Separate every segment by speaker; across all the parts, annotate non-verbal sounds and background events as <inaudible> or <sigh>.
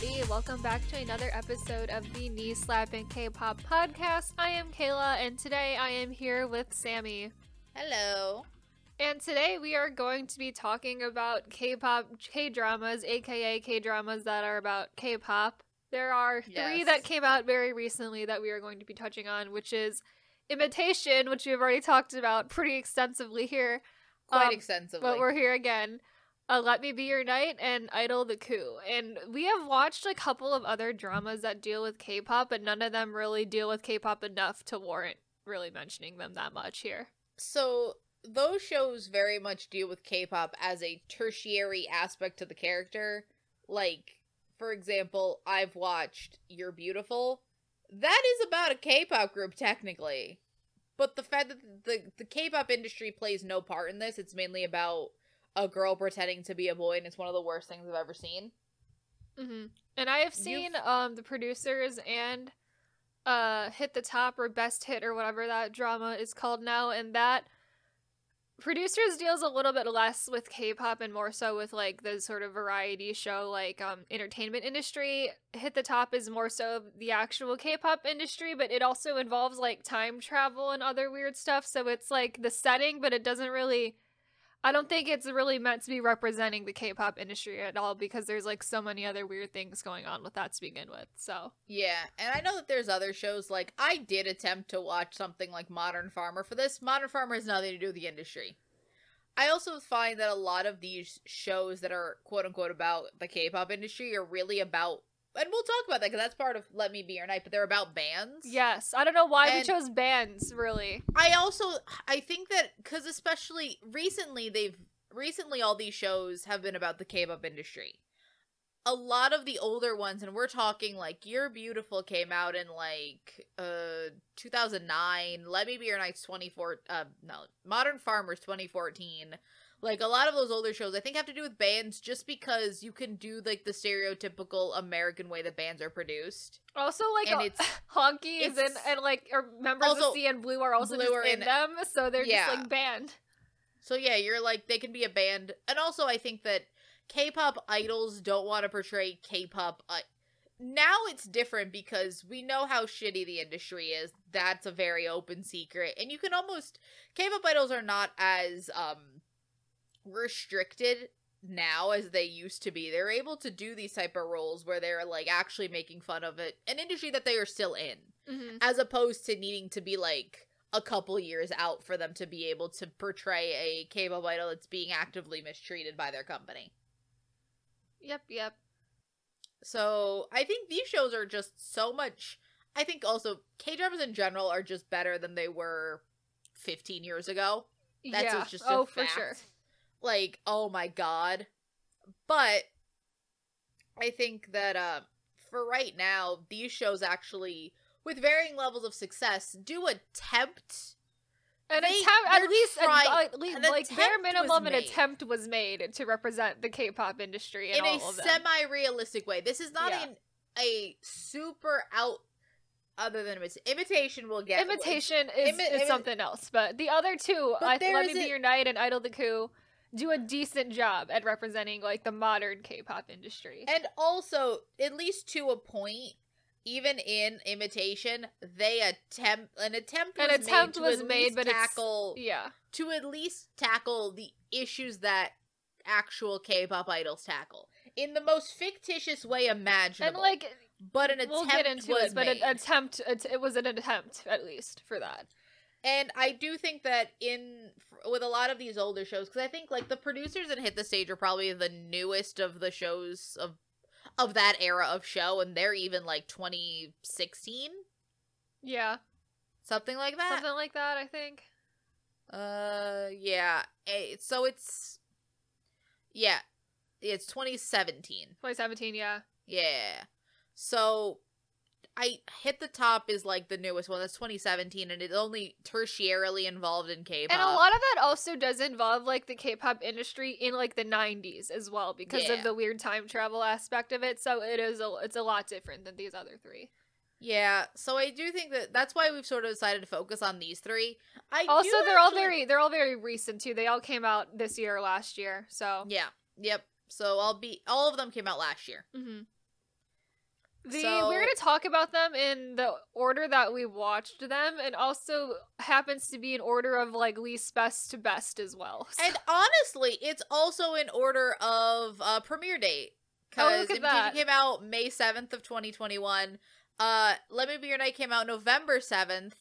Speaker 1: everybody. Welcome back to another episode of the Knee Slap and K-pop podcast. I am Kayla, and today I am here with Sammy.
Speaker 2: Hello.
Speaker 1: And today we are going to be talking about K-pop K-dramas, aka K-dramas that are about K-pop. There are three
Speaker 2: Yes.
Speaker 1: that came out very recently that we are going to be touching on, which is Imitation, which we've already talked about pretty extensively here.
Speaker 2: Quite
Speaker 1: Um,
Speaker 2: extensively.
Speaker 1: but we're here again. Uh, Let Me Be Your Knight and Idol the Coup. And we have watched a couple of other dramas that deal with K pop, but none of them really deal with K pop enough to warrant really mentioning them that much here.
Speaker 2: so those shows very much deal with K-pop as a tertiary aspect to the character. Like, for example, I've watched You're Beautiful. That is about a K-pop group technically. But the fact that the the K-pop industry plays no part in this, it's mainly about a girl pretending to be a boy and it's one of the worst things I've ever seen.
Speaker 1: hmm And I have
Speaker 2: You've-
Speaker 1: seen um the producers and uh Hit the Top or Best Hit or whatever that drama is called now, and that producers deals a little bit less with K-pop and more so with like the sort of variety show like um entertainment industry. Hit the Top is more so the actual K-pop industry, but it also involves like time travel and other weird stuff. So it's like the setting, but it doesn't really I don't think it's really meant to be representing the K-pop industry at all because there's like so many other weird things going on with that to begin with. So
Speaker 2: Yeah, and I know that there's other shows like I did attempt to watch something like Modern Farmer for this. Modern Farmer has nothing to do with the industry. I also find that a lot of these shows that are quote unquote about the K-pop industry are really about and we'll talk about that because that's part of Let Me Be Your Knight, but they're about bands.
Speaker 1: yes, I don't know why we chose bands really.
Speaker 2: I also I think that because especially recently they've recently all these shows have been about the K-pop industry. A lot of the older ones, and we're talking like "You're Beautiful" came out in like uh 2009. "Let Me Be Your Knight's 24. Uh, no, "Modern Farmers" 2014. Like a lot of those older shows, I think have to do with bands, just because you can do like the stereotypical American way that bands are produced.
Speaker 1: Also, like
Speaker 2: And
Speaker 1: uh,
Speaker 2: it's- <laughs>
Speaker 1: Hongki's and
Speaker 2: it's-
Speaker 1: and like or members
Speaker 2: Also,
Speaker 1: of CN Blue are also
Speaker 2: Blue are
Speaker 1: in
Speaker 2: in-
Speaker 1: them, so they're
Speaker 2: Yeah.
Speaker 1: just like banned.
Speaker 2: So yeah, you're like they can be a band, and also I think that K-pop idols don't want to portray K-pop. I- now it's different because we know how shitty the industry is. That's a very open secret, and you can almost K-pop idols are not as um restricted now as they used to be. They're able to do these type of roles where they're like actually making fun of it, an industry that they are still in
Speaker 1: hmm
Speaker 2: as opposed to needing to be like a couple years out for them to be able to portray a K-pop idol that's being actively mistreated by their company.
Speaker 1: Yep, yep.
Speaker 2: So I think these shows are just so much. I think also K dramas in general are just better than they were 15 years ago. That's
Speaker 1: yeah.
Speaker 2: just
Speaker 1: oh, for sure.
Speaker 2: Like, oh my god. But I think that uh, for right now, these shows actually, with varying levels of success, do attempt
Speaker 1: An
Speaker 2: They-
Speaker 1: attempt, at least,
Speaker 2: trying-
Speaker 1: at least,
Speaker 2: an
Speaker 1: like bare minimum, an attempt was made to represent the K-pop industry and
Speaker 2: in a semi-realistic way. This is not
Speaker 1: Yeah.
Speaker 2: an, a super out. Other than imit- imitation, will get
Speaker 1: Imitation is,
Speaker 2: Imi-
Speaker 1: is something else, but the other two, I, Let Me Be
Speaker 2: a-
Speaker 1: Your Knight and Idol the Coup, do a decent job at representing like the modern K-pop industry.
Speaker 2: And also, at least to a point, even in imitation, they attempt an attempt was
Speaker 1: An attempt
Speaker 2: made to
Speaker 1: was
Speaker 2: at
Speaker 1: made, but
Speaker 2: tackle
Speaker 1: yeah,
Speaker 2: to at least tackle the issues that actual K-pop idols tackle in the most fictitious way imaginable.
Speaker 1: and like
Speaker 2: but an attempt
Speaker 1: we'll get into
Speaker 2: was
Speaker 1: it, but
Speaker 2: made.
Speaker 1: an attempt, it, it was an attempt at least for that.
Speaker 2: And I do think that in with a lot of these older shows, because I think like the producers in Hit the Stage are probably the newest of the shows of of that era of show, and they're even like 2016,
Speaker 1: Yeah,
Speaker 2: something like that.
Speaker 1: something like that. I think.
Speaker 2: Uh, yeah. So it's yeah, it's 2017.
Speaker 1: 2017, yeah.
Speaker 2: Yeah. So I hit the top is like the newest one. That's 2017, and it's only tertiarily involved in K-pop.
Speaker 1: And a lot of that also does involve like the K-pop industry in like the 90s as well because
Speaker 2: Yeah.
Speaker 1: of the weird time travel aspect of it. So it is a it's a lot different than these other three.
Speaker 2: Yeah, so I do think that that's why we've sort of decided to focus on these three. I
Speaker 1: Also, they're all very they're all very recent too. They all came out this year or last year. So
Speaker 2: yeah, yep. So I'll be all of them came out last year.
Speaker 1: Mhm. The
Speaker 2: So-
Speaker 1: we're gonna talk about them in the order that we watched them, and also happens to be in order of like least best to best as well. <laughs>
Speaker 2: And honestly, it's also in order of uh premiere date.
Speaker 1: Oh,
Speaker 2: Because
Speaker 1: that.
Speaker 2: came out May 7th of 2021. Uh Let Me Be Your Knight came out November 7th.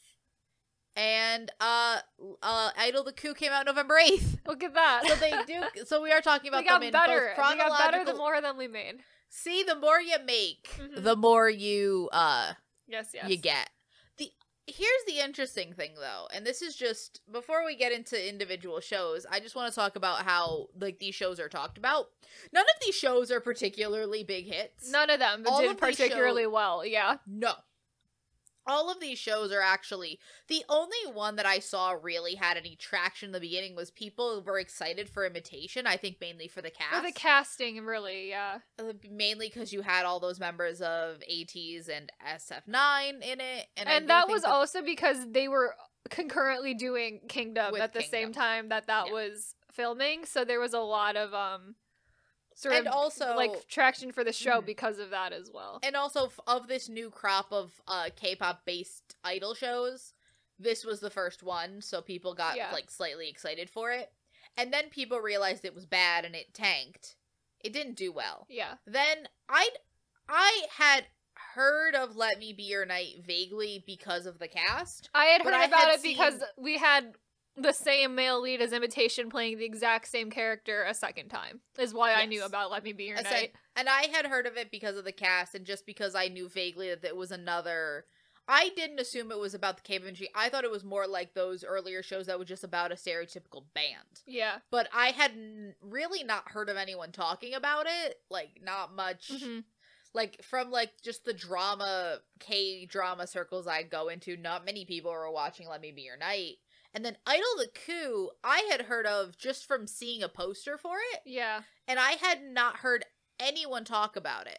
Speaker 2: And uh uh Idol the Coup came out November 8th.
Speaker 1: look at that.
Speaker 2: So they do <laughs> so we are talking about
Speaker 1: we got
Speaker 2: them in
Speaker 1: better.
Speaker 2: both
Speaker 1: We got
Speaker 2: chronological
Speaker 1: better the more than we made.
Speaker 2: See, the more you make,
Speaker 1: Mhm.
Speaker 2: the more you uh
Speaker 1: Yes, yes.
Speaker 2: you get. The here's the interesting thing though, and this is just before we get into individual shows, I just want to talk about how like these shows are talked about. None of these shows are particularly big hits.
Speaker 1: None of them
Speaker 2: All
Speaker 1: did
Speaker 2: of
Speaker 1: particularly well. Yeah.
Speaker 2: No. All of these shows are actually the only one that I saw really had any traction in the beginning was people were excited for imitation. I think mainly for the cast.
Speaker 1: For the casting, really, yeah.
Speaker 2: Uh, mainly because you had all those members of ATEEZ and SF9 in it, and,
Speaker 1: And, that was also because they were concurrently doing Kingdom at the same time that that
Speaker 2: Yeah.
Speaker 1: was filming, so there was a lot of um sort
Speaker 2: And
Speaker 1: of
Speaker 2: also-
Speaker 1: like traction for the show
Speaker 2: Mhm.
Speaker 1: because of that as well.
Speaker 2: and also of this new crop of uh K-pop based idol shows, this was the first one, so people got
Speaker 1: Yeah.
Speaker 2: like slightly excited for it, and then people realized it was bad and it tanked. It didn't do well.
Speaker 1: Yeah.
Speaker 2: Then I I had heard of Let Me Be Your Knight vaguely because of the cast.
Speaker 1: I had heard about
Speaker 2: had
Speaker 1: it because we had the same male lead as Imitation playing the exact same character a second time. Is why I knew about Let Me Be Your
Speaker 2: I said-
Speaker 1: Night.
Speaker 2: and I had heard of it because of the cast and just because I knew vaguely that it was another. I didn't assume it was about the industry. I thought it was more like those earlier shows that were just about a stereotypical band.
Speaker 1: Yeah.
Speaker 2: But I had really not heard of anyone talking about it. Like, not much.
Speaker 1: Mhm.
Speaker 2: Like, from like just the drama, K drama circles I go into, not many people are watching Let Me Be Your Knight. And then Idol the Coup, I had heard of just from seeing a poster for it
Speaker 1: Yeah.
Speaker 2: and I had not heard anyone talk about it.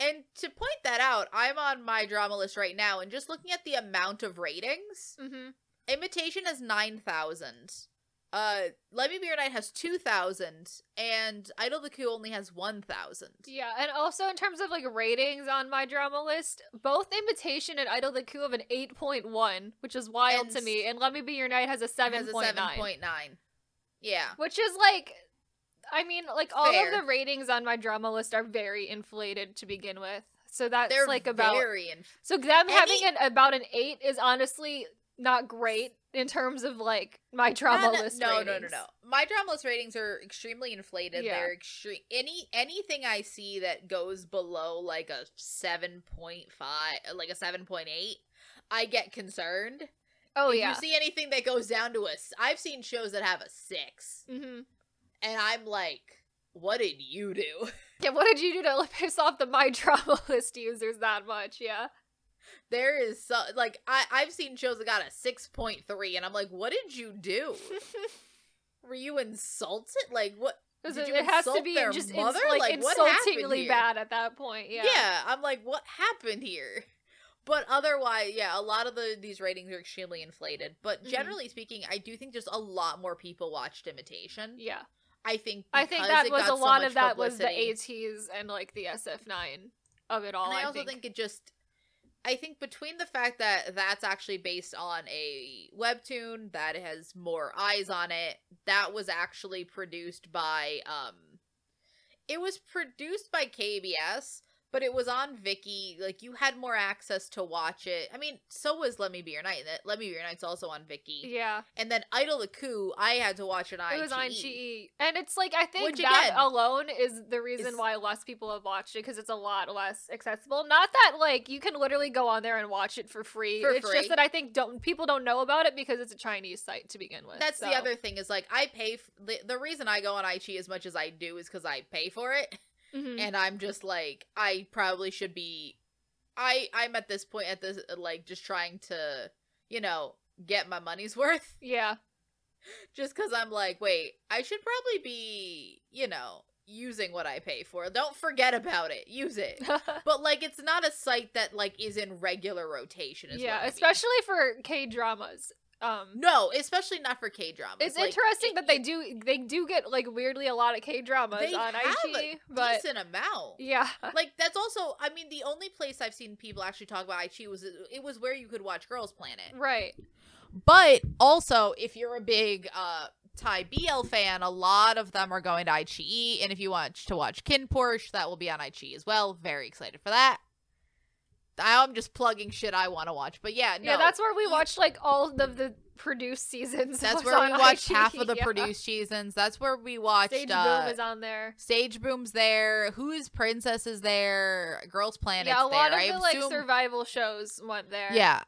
Speaker 2: And to point that out, I'm on my drama list right now, and just looking at the amount of ratings,
Speaker 1: hmm
Speaker 2: Imitation has 9,000. Uh, Let Me Be Your Knight has 2,000, and Idol the Coup only has 1,000.
Speaker 1: Yeah, and also in terms of like ratings on my drama list, both Imitation and Idol the Coup have an 8.1, which is wild
Speaker 2: And
Speaker 1: to me, and Let Me Be Your Knight has a 7.9.
Speaker 2: a 7.9. Yeah.
Speaker 1: Which is like I mean, like all
Speaker 2: Fair.
Speaker 1: of the ratings on my drama list are very inflated to begin with. So that's
Speaker 2: They're
Speaker 1: like about
Speaker 2: very inf-
Speaker 1: So them having
Speaker 2: Any-
Speaker 1: an about an 8 is honestly not great in terms of like my drama list
Speaker 2: no, no, no,
Speaker 1: ratings.
Speaker 2: no. My drama list ratings are extremely inflated.
Speaker 1: Yeah.
Speaker 2: They're extreme. Any anything I see that goes below like a seven point five, like a seven point eight, I get concerned.
Speaker 1: Oh
Speaker 2: if
Speaker 1: yeah.
Speaker 2: you see anything that goes down to a? I've seen shows that have a six,
Speaker 1: hmm
Speaker 2: and I'm like, what did you do?
Speaker 1: Yeah, what did you do to <laughs> piss off the my drama list users that much? Yeah.
Speaker 2: There is so like I I've seen shows that got a six point three, and I'm like, what did you do? <laughs> Were you insulted? Like what Did
Speaker 1: it,
Speaker 2: you
Speaker 1: it has to be just ins-
Speaker 2: mother?
Speaker 1: like,
Speaker 2: Like, what happened
Speaker 1: insultingly bad at that point. Yeah.
Speaker 2: Yeah. I'm like, what happened here? But otherwise, yeah, a lot of the these ratings are extremely inflated. But
Speaker 1: Mhm.
Speaker 2: generally speaking, I do think just a lot more people watched Imitation.
Speaker 1: Yeah.
Speaker 2: I think
Speaker 1: I think that was a
Speaker 2: so
Speaker 1: lot of that was the. ATEEZ and like the SF9 of it all.
Speaker 2: And I
Speaker 1: I,
Speaker 2: also think. it just I think between the fact that that's actually based on a webtoon that has more eyes on it, that was actually produced by um it was produced by KBS, but it was on Viki. Like you had more access to watch it. I mean, so was Let Me Be Your Knight. Let Me Be Your Knight's also on Viki.
Speaker 1: yeah,
Speaker 2: And then Idol the Coup, I had to watch it on
Speaker 1: it was on.
Speaker 2: iQIYI,
Speaker 1: and it's like I think
Speaker 2: Which,
Speaker 1: that
Speaker 2: again,
Speaker 1: alone is the reason
Speaker 2: is-
Speaker 1: why less people have watched it because it's a lot less accessible. Not that like you can literally go on there and watch it for free.
Speaker 2: For
Speaker 1: it's
Speaker 2: free.
Speaker 1: just that I think don't people don't know about it because it's a Chinese site to begin with.
Speaker 2: That's the other thing is like I pay f- the, the reason I go on iQIYI as much as I do is because I pay for it. <laughs>
Speaker 1: Mhm.
Speaker 2: and i'm just like i probably should be i i'm at this point at this like just trying to you know get my money's <laughs> worth
Speaker 1: yeah,
Speaker 2: just because i'm like wait i should probably be you know using what i pay for don't forget about it use it <laughs> <laughs> but like it's not a site that like is in regular rotation
Speaker 1: yeah,
Speaker 2: I mean.
Speaker 1: especially for K dramas. Um,
Speaker 2: No, especially not for K dramas.
Speaker 1: it's interesting that they do they do get like weirdly a lot of K dramas on iQIYI, but
Speaker 2: decent amount.
Speaker 1: yeah,
Speaker 2: Like that's also, I mean, the only place I've seen people actually talk about iQIYI was it was where you could watch Girls Planet.
Speaker 1: right.
Speaker 2: But also, if you're a big uh Thai BL fan, a lot of them are going to iQIYI, and if you want to watch KinnPorsche, that will be on iQIYI as well. Very excited for that. I'm just plugging shit I want to watch, but yeah, no,
Speaker 1: Yeah, that's where we watched like all of the produced seasons.
Speaker 2: That's where we watched
Speaker 1: iQIYI,
Speaker 2: half of the <laughs>
Speaker 1: yeah.
Speaker 2: produced seasons. That's where we watched
Speaker 1: Stage
Speaker 2: uh,
Speaker 1: Boom is on there.
Speaker 2: Stage Boom's there. Who's Princess is there. Girls Planet's
Speaker 1: Yeah, a lot
Speaker 2: there.
Speaker 1: of
Speaker 2: I
Speaker 1: the like survival shows went there.
Speaker 2: Yeah.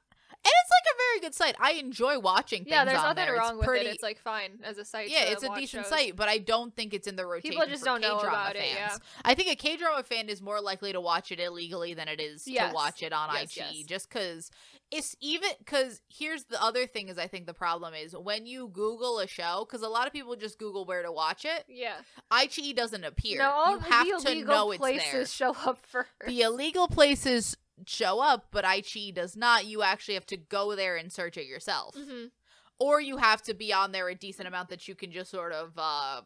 Speaker 2: And it's like a very good site. I enjoy watching things
Speaker 1: yeah. There's
Speaker 2: on
Speaker 1: nothing
Speaker 2: there.
Speaker 1: wrong
Speaker 2: it's
Speaker 1: with
Speaker 2: pretty,
Speaker 1: it. It's like fine as a site.
Speaker 2: yeah,
Speaker 1: to
Speaker 2: it's a decent
Speaker 1: shows.
Speaker 2: site, but I don't think it's in the rotation.
Speaker 1: People just don't know
Speaker 2: K-drama
Speaker 1: about it, yeah.
Speaker 2: I think a K drama fan is more likely to watch it illegally than it is
Speaker 1: Yes.
Speaker 2: to watch it on
Speaker 1: Yes,
Speaker 2: iQIYI.
Speaker 1: yes.
Speaker 2: Just because it's even because here's the other thing is I think the problem is when you Google a show because a lot of people just Google where to watch it.
Speaker 1: Yeah.
Speaker 2: iQIYI doesn't appear.
Speaker 1: No, all
Speaker 2: you have
Speaker 1: the
Speaker 2: to
Speaker 1: illegal
Speaker 2: know it's
Speaker 1: places
Speaker 2: there.
Speaker 1: show up <laughs> first.
Speaker 2: the illegal places show up, but iQIYI does not. You actually have to go there and search it yourself,
Speaker 1: hmm
Speaker 2: or you have to be on there a decent amount that you can just sort of uh,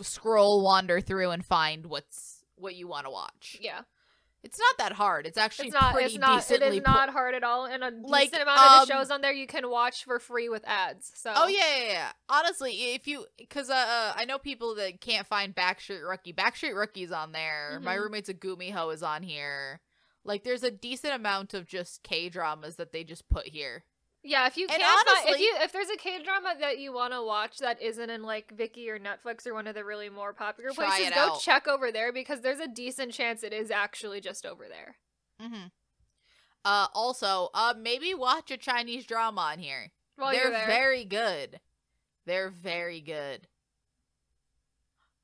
Speaker 2: scroll, wander through, and find what's what you want to watch.
Speaker 1: Yeah.
Speaker 2: It's not that hard. It's actually
Speaker 1: It's not.
Speaker 2: pretty
Speaker 1: It's not.
Speaker 2: Decently.
Speaker 1: is
Speaker 2: put-
Speaker 1: not hard at all, and a
Speaker 2: Like,
Speaker 1: decent amount of
Speaker 2: um,
Speaker 1: the shows on there you can watch for free with ads. So.
Speaker 2: Oh yeah, yeah, yeah. Honestly, if you, because uh, uh, I know people that can't find Backstreet Rookie. Backstreet Rookie's on there. My
Speaker 1: Mhm.
Speaker 2: roommate's a Gumiho is on here. Like, there's a decent amount of just K dramas that they just put here.
Speaker 1: Yeah, if you
Speaker 2: And
Speaker 1: can't find, if you if there's a K drama that you want to watch that isn't in like Viki or Netflix or one of the really more popular places, go
Speaker 2: out.
Speaker 1: check over there because there's a decent chance it is actually just over there.
Speaker 2: Mm-hmm. Uh, also, uh, maybe watch a Chinese drama on here.
Speaker 1: While
Speaker 2: They're very good. They're very good.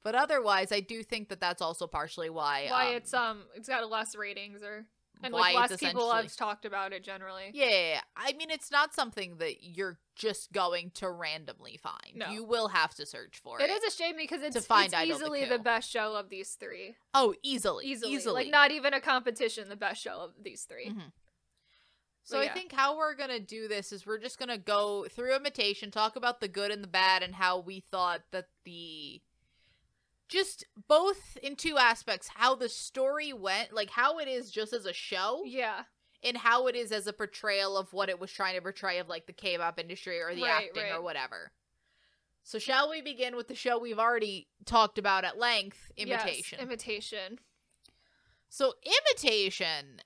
Speaker 2: But otherwise, I do think that that's also partially why.
Speaker 1: why
Speaker 2: um,
Speaker 1: it's um it's got less ratings or and like less people have talked about it generally.
Speaker 2: Yeah. I mean, it's not something that you're just going to randomly find.
Speaker 1: No.
Speaker 2: You will have to search for it.
Speaker 1: It is a shame because it's,
Speaker 2: find
Speaker 1: it's
Speaker 2: Idol the
Speaker 1: easily the best show of these three.
Speaker 2: Oh, easily,
Speaker 1: Easily.
Speaker 2: easily.
Speaker 1: Like not even a competition, the best show of these 3
Speaker 2: Mhm. So
Speaker 1: But
Speaker 2: I
Speaker 1: yeah.
Speaker 2: think how we're gonna do this is we're just gonna go through imitation, talk about the good and the bad, and how we thought that the just both in two aspects how the story went like how it is just as a show
Speaker 1: Yeah.
Speaker 2: and how it is as a portrayal of what it was trying to portray of like the k-pop industry or the
Speaker 1: Right,
Speaker 2: acting or whatever so shall we begin with the show we've already talked about at length
Speaker 1: Yes,
Speaker 2: imitation
Speaker 1: imitation.
Speaker 2: so imitation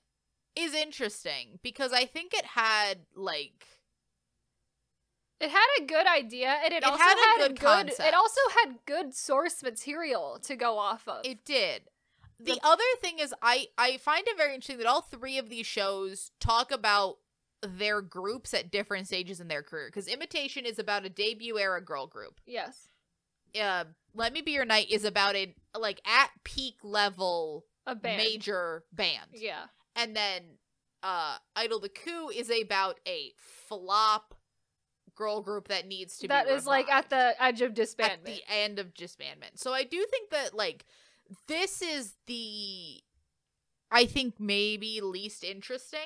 Speaker 2: is interesting because i think it had like
Speaker 1: It had a good idea, and it,
Speaker 2: It
Speaker 1: also
Speaker 2: had
Speaker 1: had,
Speaker 2: a good
Speaker 1: good.
Speaker 2: concept.
Speaker 1: It also had good source material to go off of.
Speaker 2: It did. The
Speaker 1: The-
Speaker 2: other thing is I I find it very interesting that all three of these shows talk about their groups at different stages in their career cuz Imitation is about a debut era girl group.
Speaker 1: yes,
Speaker 2: Uh Let Me Be Your Knight is about a like at peak level
Speaker 1: a band.
Speaker 2: major band.
Speaker 1: Yeah,
Speaker 2: And then uh Idol the Coup is about a flop girl group that needs to
Speaker 1: that is like at the edge of
Speaker 2: at
Speaker 1: disbandment.
Speaker 2: the end of disbandment. So I do think that like this is the I think maybe least interesting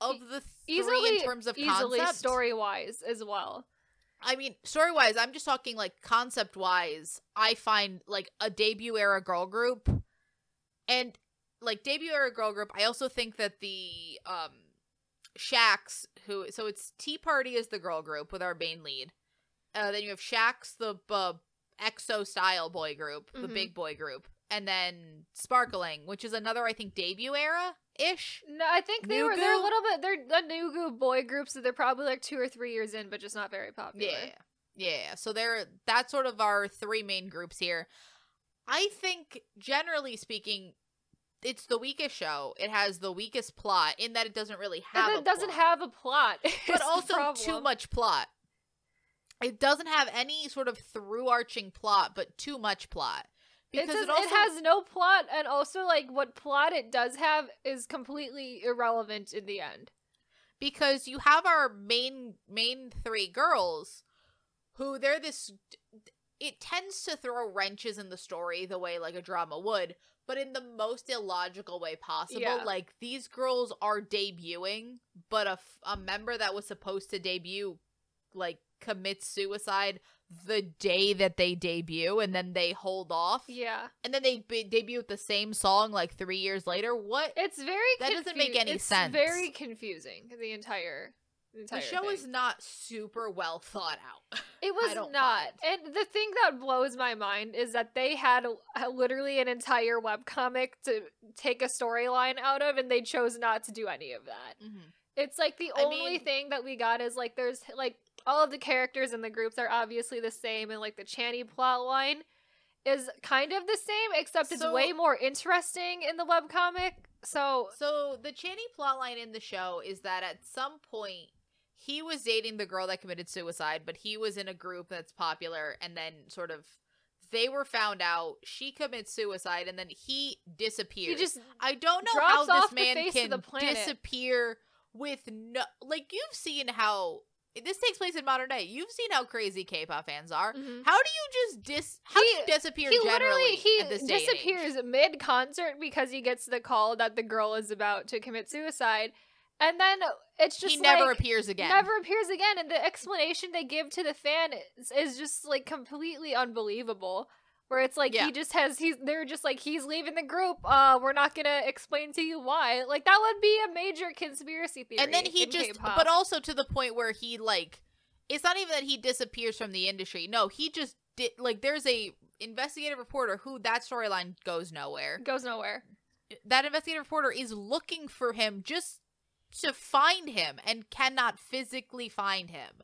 Speaker 2: of the three
Speaker 1: easily,
Speaker 2: in terms of
Speaker 1: easily
Speaker 2: concept.
Speaker 1: story wise as well.
Speaker 2: I mean, story wise, I'm just talking like concept wise. I find like a debut era girl group, and like debut era girl group. I also think that the um Shax, who so it's Tea Party is the girl group with our main lead. Uh, then you have Shax, the uh, EXO style boy group, the
Speaker 1: Mhm.
Speaker 2: big boy group, and then Sparkling, which is another I think debut era ish.
Speaker 1: No, I think they were they're a little bit they're the Nugu boy groups. So they're probably like two or three years in, but just not very popular.
Speaker 2: Yeah. Yeah. So they're that's sort of our three main groups here. I think generally speaking, it's the weakest show. It has the weakest plot in that it doesn't really have
Speaker 1: and
Speaker 2: a
Speaker 1: it doesn't
Speaker 2: plot,
Speaker 1: have a plot, <laughs>
Speaker 2: but also too much plot. It doesn't have any sort of through arching plot, but too much plot.
Speaker 1: It,
Speaker 2: Because
Speaker 1: does,
Speaker 2: it, also
Speaker 1: it has no plot, and also like what plot it does have is completely irrelevant in the end.
Speaker 2: because you have our main main three girls who they're this it tends to throw wrenches in the story the way like a drama would, but in the most illogical way possible.
Speaker 1: Yeah.
Speaker 2: Like these girls are debuting, but a, f- a member that was supposed to debut like commits suicide the day that they debut and then they hold off
Speaker 1: Yeah.
Speaker 2: and then they be- debut with the same song like 3 years later. What?
Speaker 1: It's very
Speaker 2: That doesn't make any
Speaker 1: it's
Speaker 2: sense.
Speaker 1: very confusing the entire the
Speaker 2: show
Speaker 1: thing.
Speaker 2: is not super well thought out. <laughs>
Speaker 1: It was
Speaker 2: don't find.
Speaker 1: And the thing that blows my mind is that they had a, literally an entire webcomic to take a storyline out of, and they chose not to do any of that. Mm-hmm. It's like the
Speaker 2: I
Speaker 1: only
Speaker 2: mean-
Speaker 1: thing that we got is like there's like all of the characters in the groups are obviously the same, and like the Channy plot line is kind of the same, except it's
Speaker 2: So-
Speaker 1: way more interesting in the webcomic. So
Speaker 2: So the Channy plotline in the show is that at some point he was dating the girl that committed suicide, but he was in a group that's popular, and then sort of they were found out. She commits suicide, and then he disappears.
Speaker 1: he just
Speaker 2: I don't know how this man can disappear with no like you've seen how this takes place in modern day. You've seen how crazy K-pop fans are.
Speaker 1: Mhm.
Speaker 2: How do you just dis? How
Speaker 1: He-
Speaker 2: do you disappear?
Speaker 1: he literally he
Speaker 2: at this day and age?
Speaker 1: disappears mid concert because he gets the call that the girl is about to commit suicide and then it's just
Speaker 2: he never
Speaker 1: like,
Speaker 2: appears again.
Speaker 1: never appears again and the explanation they give to the fan is, is just like completely unbelievable where it's like
Speaker 2: Yeah.
Speaker 1: he just has he's they're just like he's leaving the group uh we're not gonna explain to you why like that would be a major conspiracy theory
Speaker 2: and then he just
Speaker 1: K-pop.
Speaker 2: but also to the point where he like it's not even that he disappears from the industry no he just did like there's a investigative reporter who that storyline goes nowhere
Speaker 1: goes nowhere
Speaker 2: that investigative reporter is looking for him just to find him and cannot physically find him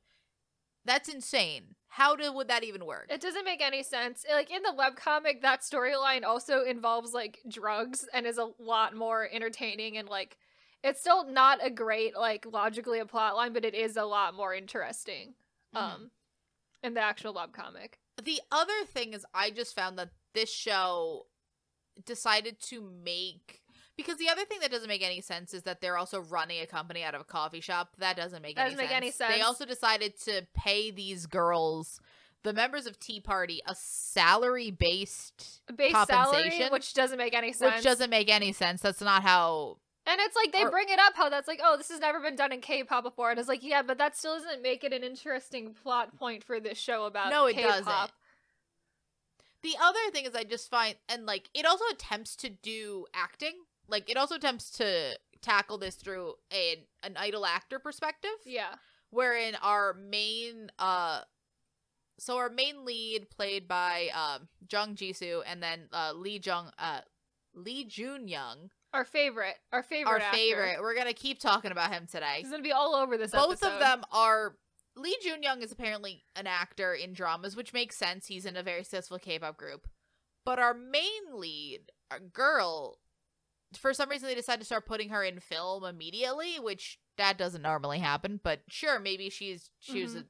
Speaker 2: that's insane how do, would that even work
Speaker 1: It doesn't make any sense. Like in the webcomic, that storyline also involves like drugs and is a lot more entertaining and like it's still not a great like logically a plot line, but it is a lot more interesting.
Speaker 2: Mhm.
Speaker 1: Um in the actual webcomic.
Speaker 2: the other thing is i just found that this show decided to make because the other thing that doesn't make any sense is that they're also running a company out of a coffee shop that doesn't make
Speaker 1: Doesn't
Speaker 2: any
Speaker 1: make any sense.
Speaker 2: they also decided to pay these girls the members of tea party a salary based
Speaker 1: Base salary,
Speaker 2: Compensation?
Speaker 1: which doesn't make any sense.
Speaker 2: which doesn't make any sense that's not how
Speaker 1: and it's like they
Speaker 2: or-
Speaker 1: bring it up how that's like, oh, this has never been done in K-pop before, and it's like, yeah, but that still doesn't make it an interesting plot point for this show about
Speaker 2: No, it
Speaker 1: K-pop.
Speaker 2: doesn't. The other thing is I just find and like it also attempts to do acting. Like it also attempts to tackle this through an an idol actor perspective.
Speaker 1: Yeah,
Speaker 2: Wherein our main uh so our main lead played by um Jung Jisoo and then uh Lee Jung uh Lee Jun Young,
Speaker 1: our favorite, our favorite,
Speaker 2: our
Speaker 1: actor.
Speaker 2: favorite. We're gonna keep talking about him today.
Speaker 1: He's gonna be all over this.
Speaker 2: Both
Speaker 1: episode.
Speaker 2: of them are Lee Jun Young is apparently an actor in dramas, which makes sense. He's in a very successful K-pop group. But our main lead, our girl, for some reason they decided to start putting her in film immediately, which that doesn't normally happen. But sure, maybe she's she was
Speaker 1: Mhm.
Speaker 2: a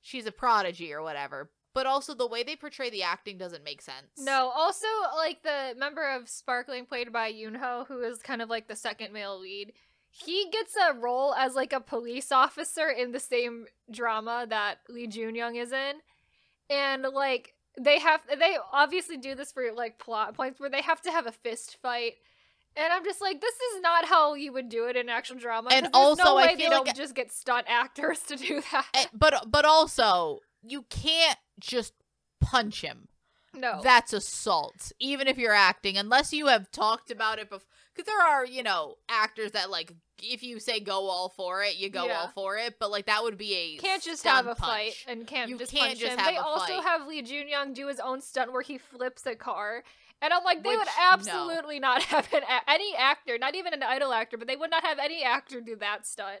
Speaker 2: she's a prodigy or whatever. But also the way they portray the acting doesn't make sense.
Speaker 1: No, also like the member of Sparkling played by Yoonho, who is kind of like the second male lead. He gets a role as like a police officer in the same drama that Lee Junyoung is in. And like they have they obviously do this for like plot points where they have to have a fist fight. And I'm just like, this is not how you would do it in actual drama.
Speaker 2: And also,
Speaker 1: no
Speaker 2: I
Speaker 1: way
Speaker 2: feel
Speaker 1: they'll
Speaker 2: like-
Speaker 1: just get stunt actors to do that.
Speaker 2: Eh, but but also you can't just punch him.
Speaker 1: no,
Speaker 2: That's assault, even if you're acting, unless you have talked about it before. Because there are, you know, actors that like if you say go all for it, you go
Speaker 1: Yeah.
Speaker 2: all for it. But like that would be a
Speaker 1: can't just have a fight and can't
Speaker 2: You
Speaker 1: just
Speaker 2: can't
Speaker 1: punch
Speaker 2: just
Speaker 1: him. they also
Speaker 2: fight.
Speaker 1: have Lee Junyoung do his own stunt where he flips a car. And I'm like, they would
Speaker 2: Which, no.
Speaker 1: absolutely not <laughs> have an a- any actor, not even an idol actor, but they would not have any actor do that stunt.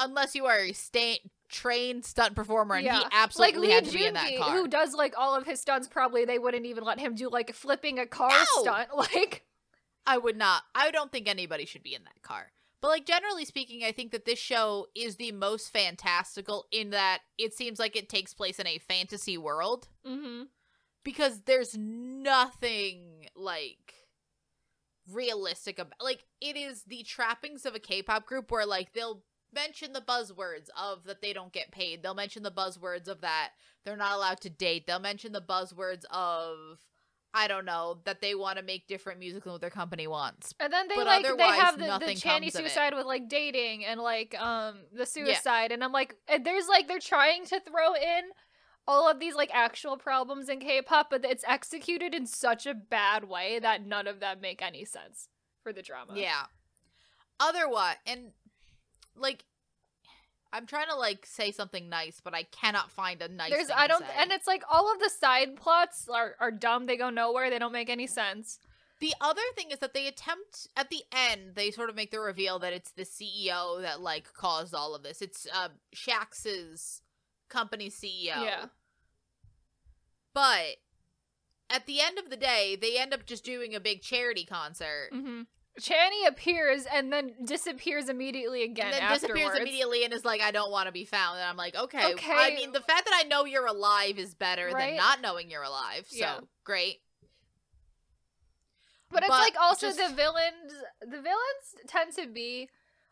Speaker 2: Unless you are a sta- trained stunt performer, and he absolutely
Speaker 1: like Lee
Speaker 2: had to be in that car.
Speaker 1: who does like all of his stunts, probably they wouldn't even let him do like flipping a car
Speaker 2: No!
Speaker 1: stunt. <laughs> Like,
Speaker 2: I would not. I don't think anybody should be in that car. But like generally speaking, I think that this show is the most fantastical in that it seems like it takes place in a fantasy world.
Speaker 1: mm-hmm.
Speaker 2: Because there's nothing like realistic about like it is the trappings of a K-pop group where like they'll mention the buzzwords of that they don't get paid. They'll mention the buzzwords of that they're not allowed to date. They'll mention the buzzwords of I don't know that they want to make different music than what their company wants.
Speaker 1: And then they
Speaker 2: But
Speaker 1: like they have the, the Channy
Speaker 2: comes of it.
Speaker 1: suicide with like dating and like um the suicide and I'm like and there's like they're trying to throw in all of these like actual problems in K-pop but it's executed in such a bad way that none of them make any sense for the drama.
Speaker 2: Yeah. Otherwise, and like, I'm trying to like say something nice, but I cannot find a nice.
Speaker 1: There's
Speaker 2: thing
Speaker 1: I don't and it's like all of the side plots are, are dumb, they go nowhere, they don't make any sense.
Speaker 2: The other thing is that they attempt at the end, they sort of make the reveal that it's the CEO that like caused all of this. It's uh Shax's company CEO.
Speaker 1: Yeah.
Speaker 2: But at the end of the day, they end up just doing a big charity concert.
Speaker 1: Mm-hmm. Channy appears and then disappears immediately again
Speaker 2: and then
Speaker 1: afterwards.
Speaker 2: disappears immediately and is like, I don't want to be found. And I'm like, okay.
Speaker 1: Okay.
Speaker 2: I mean, the fact that I know you're alive is better
Speaker 1: Right?
Speaker 2: than not knowing you're alive. So
Speaker 1: Yeah.
Speaker 2: great.
Speaker 1: But it's
Speaker 2: But
Speaker 1: like also
Speaker 2: just-
Speaker 1: the villains. The villains tend to be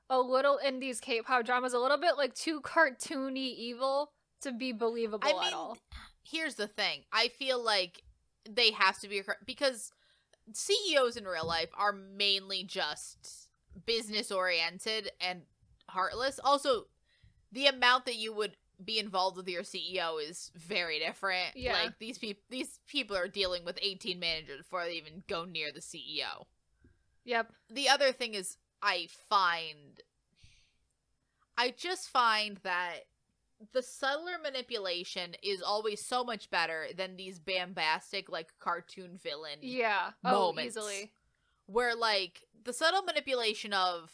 Speaker 1: a little in these K-pop dramas a little bit like too cartoony evil to be believable
Speaker 2: I
Speaker 1: at
Speaker 2: mean,
Speaker 1: all.
Speaker 2: here's the thing. I feel like they have to be a- because CEOs in real life are mainly just business oriented and heartless. Also, the amount that you would be involved with your CEO is very different.
Speaker 1: Yeah.
Speaker 2: Like these people these people are dealing with 18 managers before they even go near the CEO.
Speaker 1: Yep.
Speaker 2: The other thing is I find I just find that the subtler manipulation is always so much better than these bombastic like cartoon villain
Speaker 1: Yeah. Oh,
Speaker 2: moments.
Speaker 1: easily.
Speaker 2: where like the subtle manipulation of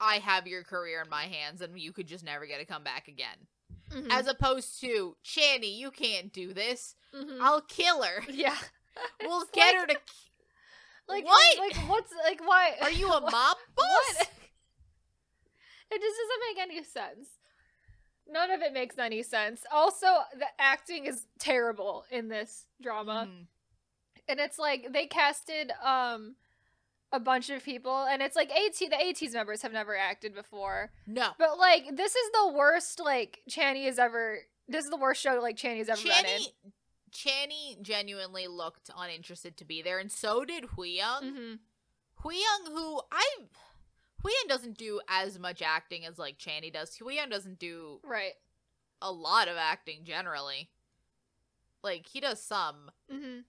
Speaker 2: I have your career in my hands and you could just never get to come back again.
Speaker 1: Mhm.
Speaker 2: As opposed to Channy, you can't do this.
Speaker 1: Mhm.
Speaker 2: I'll kill her. <laughs>
Speaker 1: yeah. <laughs>
Speaker 2: We'll get
Speaker 1: like-
Speaker 2: her to.
Speaker 1: Like
Speaker 2: What?
Speaker 1: Like what's like why?
Speaker 2: Are you a <laughs> mob boss?
Speaker 1: What? it just doesn't make any sense. None of it makes any sense. Also, the acting is terrible in this drama.
Speaker 2: Mhm.
Speaker 1: and it's like they casted um a bunch of people and it's like AT the AT's members have never acted before.
Speaker 2: No.
Speaker 1: But like this is the worst like Channy has ever this is the worst show like Channy's ever been in.
Speaker 2: Channy, Channy genuinely looked uninterested to be there, and so did Hwiyoung.
Speaker 1: Mhm.
Speaker 2: Hwiyoung, who I Hwiyoung doesn't do as much acting as like Channy does. Hwiyoung doesn't do
Speaker 1: Right.
Speaker 2: a lot of acting generally. Like he does some,
Speaker 1: Mhm.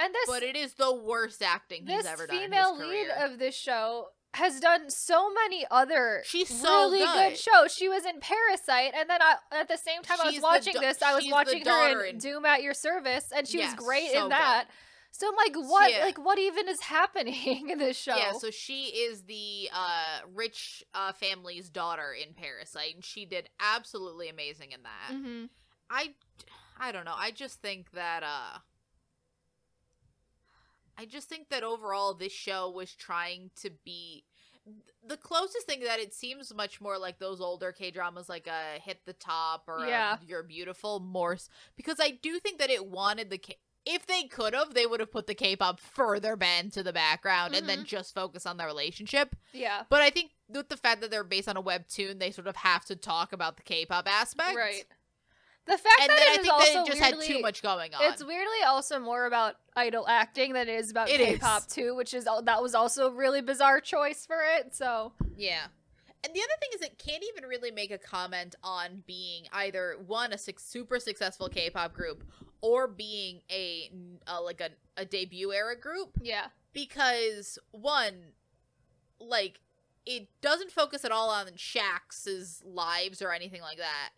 Speaker 1: And this
Speaker 2: but it is the worst acting he's
Speaker 1: this
Speaker 2: ever done.
Speaker 1: female lead of this show has done so many other
Speaker 2: She's so
Speaker 1: really
Speaker 2: good.
Speaker 1: shows. She was in Parasite, and then I, at the same time I was watching
Speaker 2: da-
Speaker 1: this, I was watching her in
Speaker 2: in-
Speaker 1: Doom at Your Service, and she
Speaker 2: Yes,
Speaker 1: was great
Speaker 2: so
Speaker 1: in
Speaker 2: good.
Speaker 1: So I'm like, what?
Speaker 2: Yeah.
Speaker 1: Like, what even is happening in this show?
Speaker 2: Yeah, so she is the uh, rich uh, family's daughter in Parasite, and she did absolutely amazing in that.
Speaker 1: hmm
Speaker 2: I, I don't know. I just think that uh, I just think that overall this show was trying to be the closest thing that it seems much more like those older K dramas, like a Hit the Top or a
Speaker 1: Yeah.
Speaker 2: You're Beautiful, more because I do think that it wanted the K. If they could have, they would have put the K-pop further bent to the background and then
Speaker 1: Mhm.
Speaker 2: just focus on their relationship.
Speaker 1: Yeah.
Speaker 2: But I think with the fact that they're based on a webtoon, they sort of have to talk about the K-pop aspect,
Speaker 1: Right. The fact
Speaker 2: And
Speaker 1: that
Speaker 2: then
Speaker 1: it
Speaker 2: I think
Speaker 1: also
Speaker 2: that it just
Speaker 1: weirdly,
Speaker 2: had too much going on.
Speaker 1: It's weirdly also more about idol acting than it is about
Speaker 2: It
Speaker 1: K-pop
Speaker 2: is.
Speaker 1: too, which is that was also a really bizarre choice for it. So
Speaker 2: Yeah. And the other thing is it can't even really make a comment on being either one a suc super successful K-pop group or being a, uh like a, a debut era group
Speaker 1: yeah,
Speaker 2: because one like it doesn't focus at all on Shax's lives or anything like that.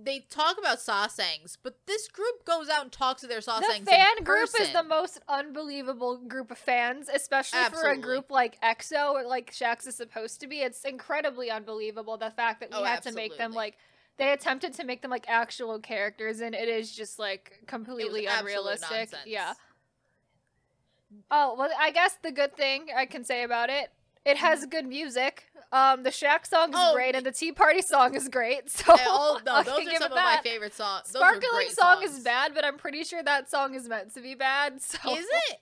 Speaker 2: They talk about sasaengs, but this group goes out and talks to their sasaengs.
Speaker 1: the fan group is the most unbelievable group of fans, especially for a group like EXO or like Shax is supposed to be. It's incredibly unbelievable the fact that we
Speaker 2: Oh,
Speaker 1: had to make them like they attempted to make them like actual characters, and it is just like completely unrealistic. Yeah. Oh well, I guess the good thing I can say about it, it has good music. Um, the Shax song is
Speaker 2: Oh,
Speaker 1: great, and the Tea Party song is great. <laughs> So
Speaker 2: all- no, those are some of my favorite songs. Those
Speaker 1: Sparkling song is bad, but I'm pretty sure that song is meant to be bad. <laughs> So
Speaker 2: Is it?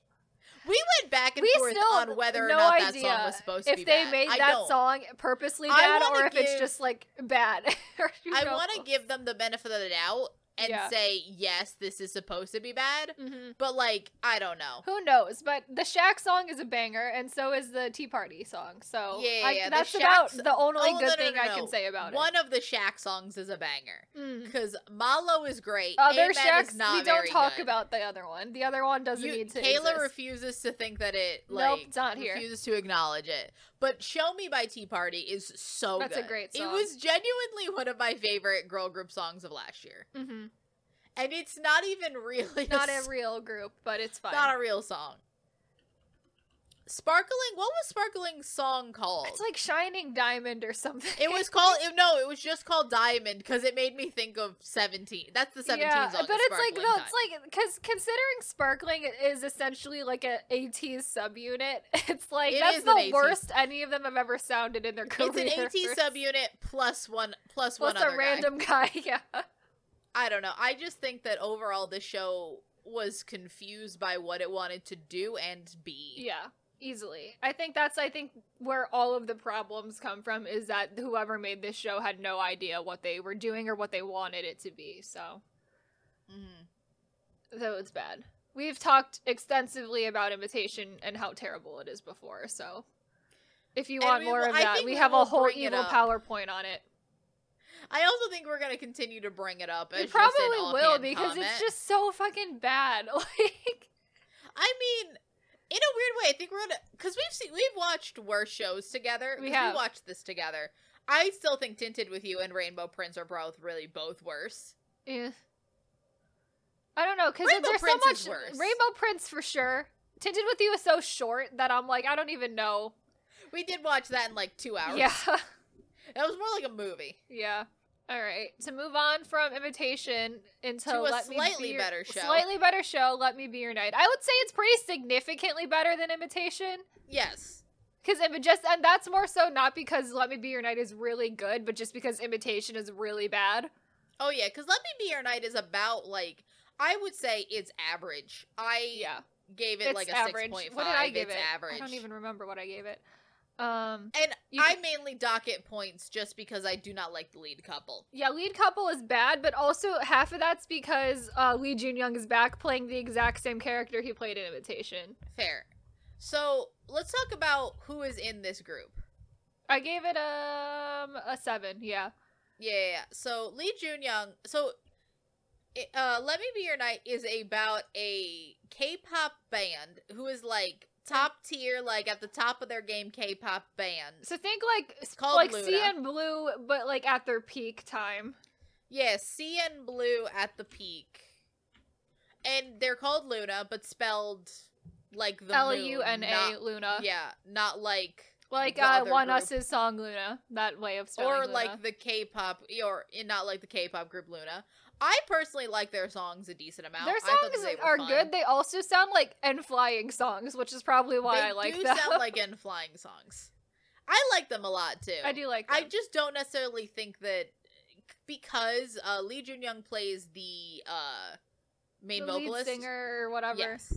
Speaker 2: We went back and
Speaker 1: We
Speaker 2: forth on whether or
Speaker 1: no
Speaker 2: not that song was supposed to be
Speaker 1: if they
Speaker 2: bad.
Speaker 1: made
Speaker 2: I
Speaker 1: that
Speaker 2: don't.
Speaker 1: song purposely bad or if it's just like bad. <laughs>
Speaker 2: I want to give them the benefit of the doubt and
Speaker 1: Yeah.
Speaker 2: say yes, this is supposed to be bad,
Speaker 1: Mhm.
Speaker 2: but like I don't know.
Speaker 1: Who knows? But the Shax song is a banger, and so is the Tea Party song. So
Speaker 2: Yeah, yeah,
Speaker 1: I-
Speaker 2: yeah, the
Speaker 1: that's about
Speaker 2: Shaq's-
Speaker 1: the only
Speaker 2: Oh,
Speaker 1: good
Speaker 2: no, no,
Speaker 1: thing
Speaker 2: no,
Speaker 1: I can say about it.
Speaker 2: One of the Shax songs is a banger
Speaker 1: it. Mm.
Speaker 2: because Malo is great.
Speaker 1: Other
Speaker 2: Amen
Speaker 1: Shax,
Speaker 2: is not
Speaker 1: we don't talk
Speaker 2: good.
Speaker 1: about the other one. The other one doesn't
Speaker 2: You,
Speaker 1: need to.
Speaker 2: Kayla
Speaker 1: exist.
Speaker 2: refuses to think that it
Speaker 1: Nope,
Speaker 2: like
Speaker 1: it's not here.
Speaker 2: refuses to acknowledge it. But "Show Me" by Tea Party is so
Speaker 1: That's a
Speaker 2: good.
Speaker 1: great
Speaker 2: It was genuinely one of my favorite girl group songs of last year,
Speaker 1: Mhm.
Speaker 2: And it's not even really
Speaker 1: Not
Speaker 2: a
Speaker 1: real group, but it's fine.
Speaker 2: not a real song. Sparkling. What was Sparkling's song called?
Speaker 1: it's like Shining Diamond or something.
Speaker 2: It was called it- no, it was just called Diamond because it made me think of Seventeen. That's the Seventeen
Speaker 1: yeah,
Speaker 2: song.
Speaker 1: but it's like no, it's like because considering sparkling is essentially like a AT subunit. <laughs> It's like
Speaker 2: It
Speaker 1: that's the worst any of them have ever sounded in their career.
Speaker 2: it's an AT subunit plus one plus
Speaker 1: Plus
Speaker 2: one
Speaker 1: a
Speaker 2: other guy.
Speaker 1: random guy. <laughs> Yeah.
Speaker 2: I don't know. I just think that overall the show was confused by what it wanted to do and be.
Speaker 1: Yeah, easily. I think that's I think where all of the problems come from is that whoever made this show had no idea what they were doing or what they wanted it to be. So,
Speaker 2: Mhm.
Speaker 1: so it's bad. We've talked extensively about imitation and how terrible it is before. So, if you want
Speaker 2: we
Speaker 1: more of
Speaker 2: I
Speaker 1: that, we
Speaker 2: we
Speaker 1: have a whole evil. PowerPoint on it.
Speaker 2: I also think we're gonna continue to bring it up.
Speaker 1: We
Speaker 2: just
Speaker 1: probably will because
Speaker 2: comment.
Speaker 1: it's just so fucking bad. <laughs> Like,
Speaker 2: I mean, in a weird way, I think we're gonna because we've seen we've watched worse shows together.
Speaker 1: We have
Speaker 2: watched this together. I still think Tinted with You and Rainbow Prince are both really both worse.
Speaker 1: eh. I don't know because there's
Speaker 2: Prince
Speaker 1: so
Speaker 2: is
Speaker 1: much
Speaker 2: worse.
Speaker 1: Rainbow Prince for sure. Tinted with You is so short that I'm like I don't even know.
Speaker 2: We did watch that in like two hours.
Speaker 1: Yeah, <laughs>
Speaker 2: that was more like a movie.
Speaker 1: yeah. All right, to move on from Imitation into
Speaker 2: To a
Speaker 1: Let Me
Speaker 2: slightly
Speaker 1: Your-
Speaker 2: better show.
Speaker 1: Slightly better show. Let Me Be Your Knight. I would say it's pretty significantly better than Imitation.
Speaker 2: Yes.
Speaker 1: Because just and that's more so not because Let Me Be Your Knight is really good, but just because Imitation is really bad.
Speaker 2: Oh yeah, because Let Me Be Your Knight is about like I would say it's average. I
Speaker 1: Yeah,
Speaker 2: gave it
Speaker 1: it's
Speaker 2: like a
Speaker 1: average.
Speaker 2: six point five.
Speaker 1: What did I give
Speaker 2: it's
Speaker 1: it?
Speaker 2: average.
Speaker 1: I don't even remember what I gave it. Um,
Speaker 2: And I
Speaker 1: can-
Speaker 2: mainly docket points just because I do not like the lead couple.
Speaker 1: yeah, lead couple is bad, but also half of that's because uh, Lee Jun Young is back playing the exact same character he played in Imitation.
Speaker 2: Fair. So let's talk about who is in this group.
Speaker 1: I gave it um a seven. Yeah,
Speaker 2: Yeah, yeah, yeah. So Lee Jun Young. So, uh, "Let Me Be Your Knight" is about a K-pop band who is like top tier, like at the top of their game K-pop band.
Speaker 1: so think like s-
Speaker 2: called
Speaker 1: like
Speaker 2: Luna.
Speaker 1: CN Blue, but like at their peak time.
Speaker 2: Yeah, CN Blue at the peak, and they're called Luna, but spelled like the
Speaker 1: L U N A Luna.
Speaker 2: Yeah, not like
Speaker 1: Like uh, One
Speaker 2: group.
Speaker 1: Us's song Luna. That way of spelling
Speaker 2: or
Speaker 1: Luna.
Speaker 2: like the K-pop, or not like the K-pop group Luna. I personally like their songs a decent amount.
Speaker 1: Their songs are
Speaker 2: fun.
Speaker 1: good. They also sound like N.Flying songs, which is probably why
Speaker 2: they
Speaker 1: I like them.
Speaker 2: They do sound like <laughs> in flying songs. I like them a lot too.
Speaker 1: I do like them.
Speaker 2: I just don't necessarily think that because uh, Lee Jun Young plays the uh, main
Speaker 1: the lead
Speaker 2: vocalist.
Speaker 1: singer or whatever.
Speaker 2: Yes.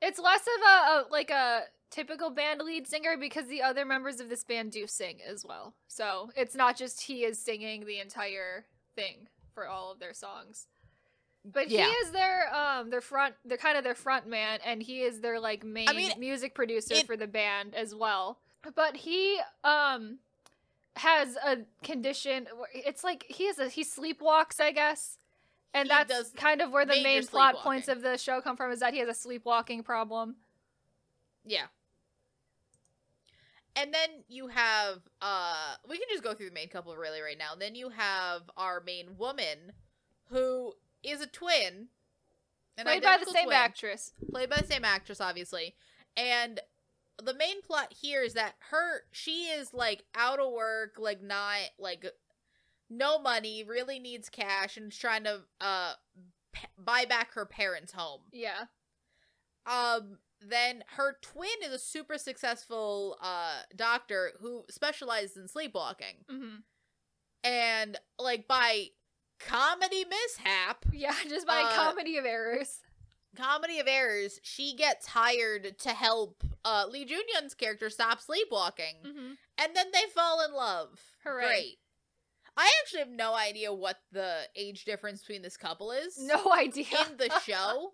Speaker 1: It's less of a, a like a typical band lead singer because the other members of this band do sing as well. So it's not just he is singing the entire thing for all of their songs. But
Speaker 2: Yeah.
Speaker 1: he is their um their front they're kind of their front man and he is their like main
Speaker 2: mean,
Speaker 1: music producer
Speaker 2: it-
Speaker 1: for the band as well. But he um has a condition it's like he is a he sleepwalks, I guess. And that's kind of where the main plot points of the show come from is that he has a sleepwalking problem.
Speaker 2: Yeah. And then you have uh we can just go through the main couple really right now. Then you have our main woman who is a twin. An
Speaker 1: Played by the same
Speaker 2: twin,
Speaker 1: actress.
Speaker 2: Played by the same actress, obviously. And the main plot here is that her she is like out of work, like not like no money, really needs cash and is trying to uh p- buy back her parents' home.
Speaker 1: Yeah.
Speaker 2: Um, then her twin is a super successful uh doctor who specializes in sleepwalking.
Speaker 1: hmm
Speaker 2: And like by comedy mishap,
Speaker 1: Yeah, <laughs> just by
Speaker 2: Uh,
Speaker 1: comedy of errors.
Speaker 2: Comedy of Errors, she gets hired to help uh Lee Junyoung's character stop sleepwalking,
Speaker 1: hmm
Speaker 2: and then they fall in love.
Speaker 1: Hooray.
Speaker 2: Great. I actually have no idea what the age difference between this couple is.
Speaker 1: No <laughs> idea.
Speaker 2: in the show.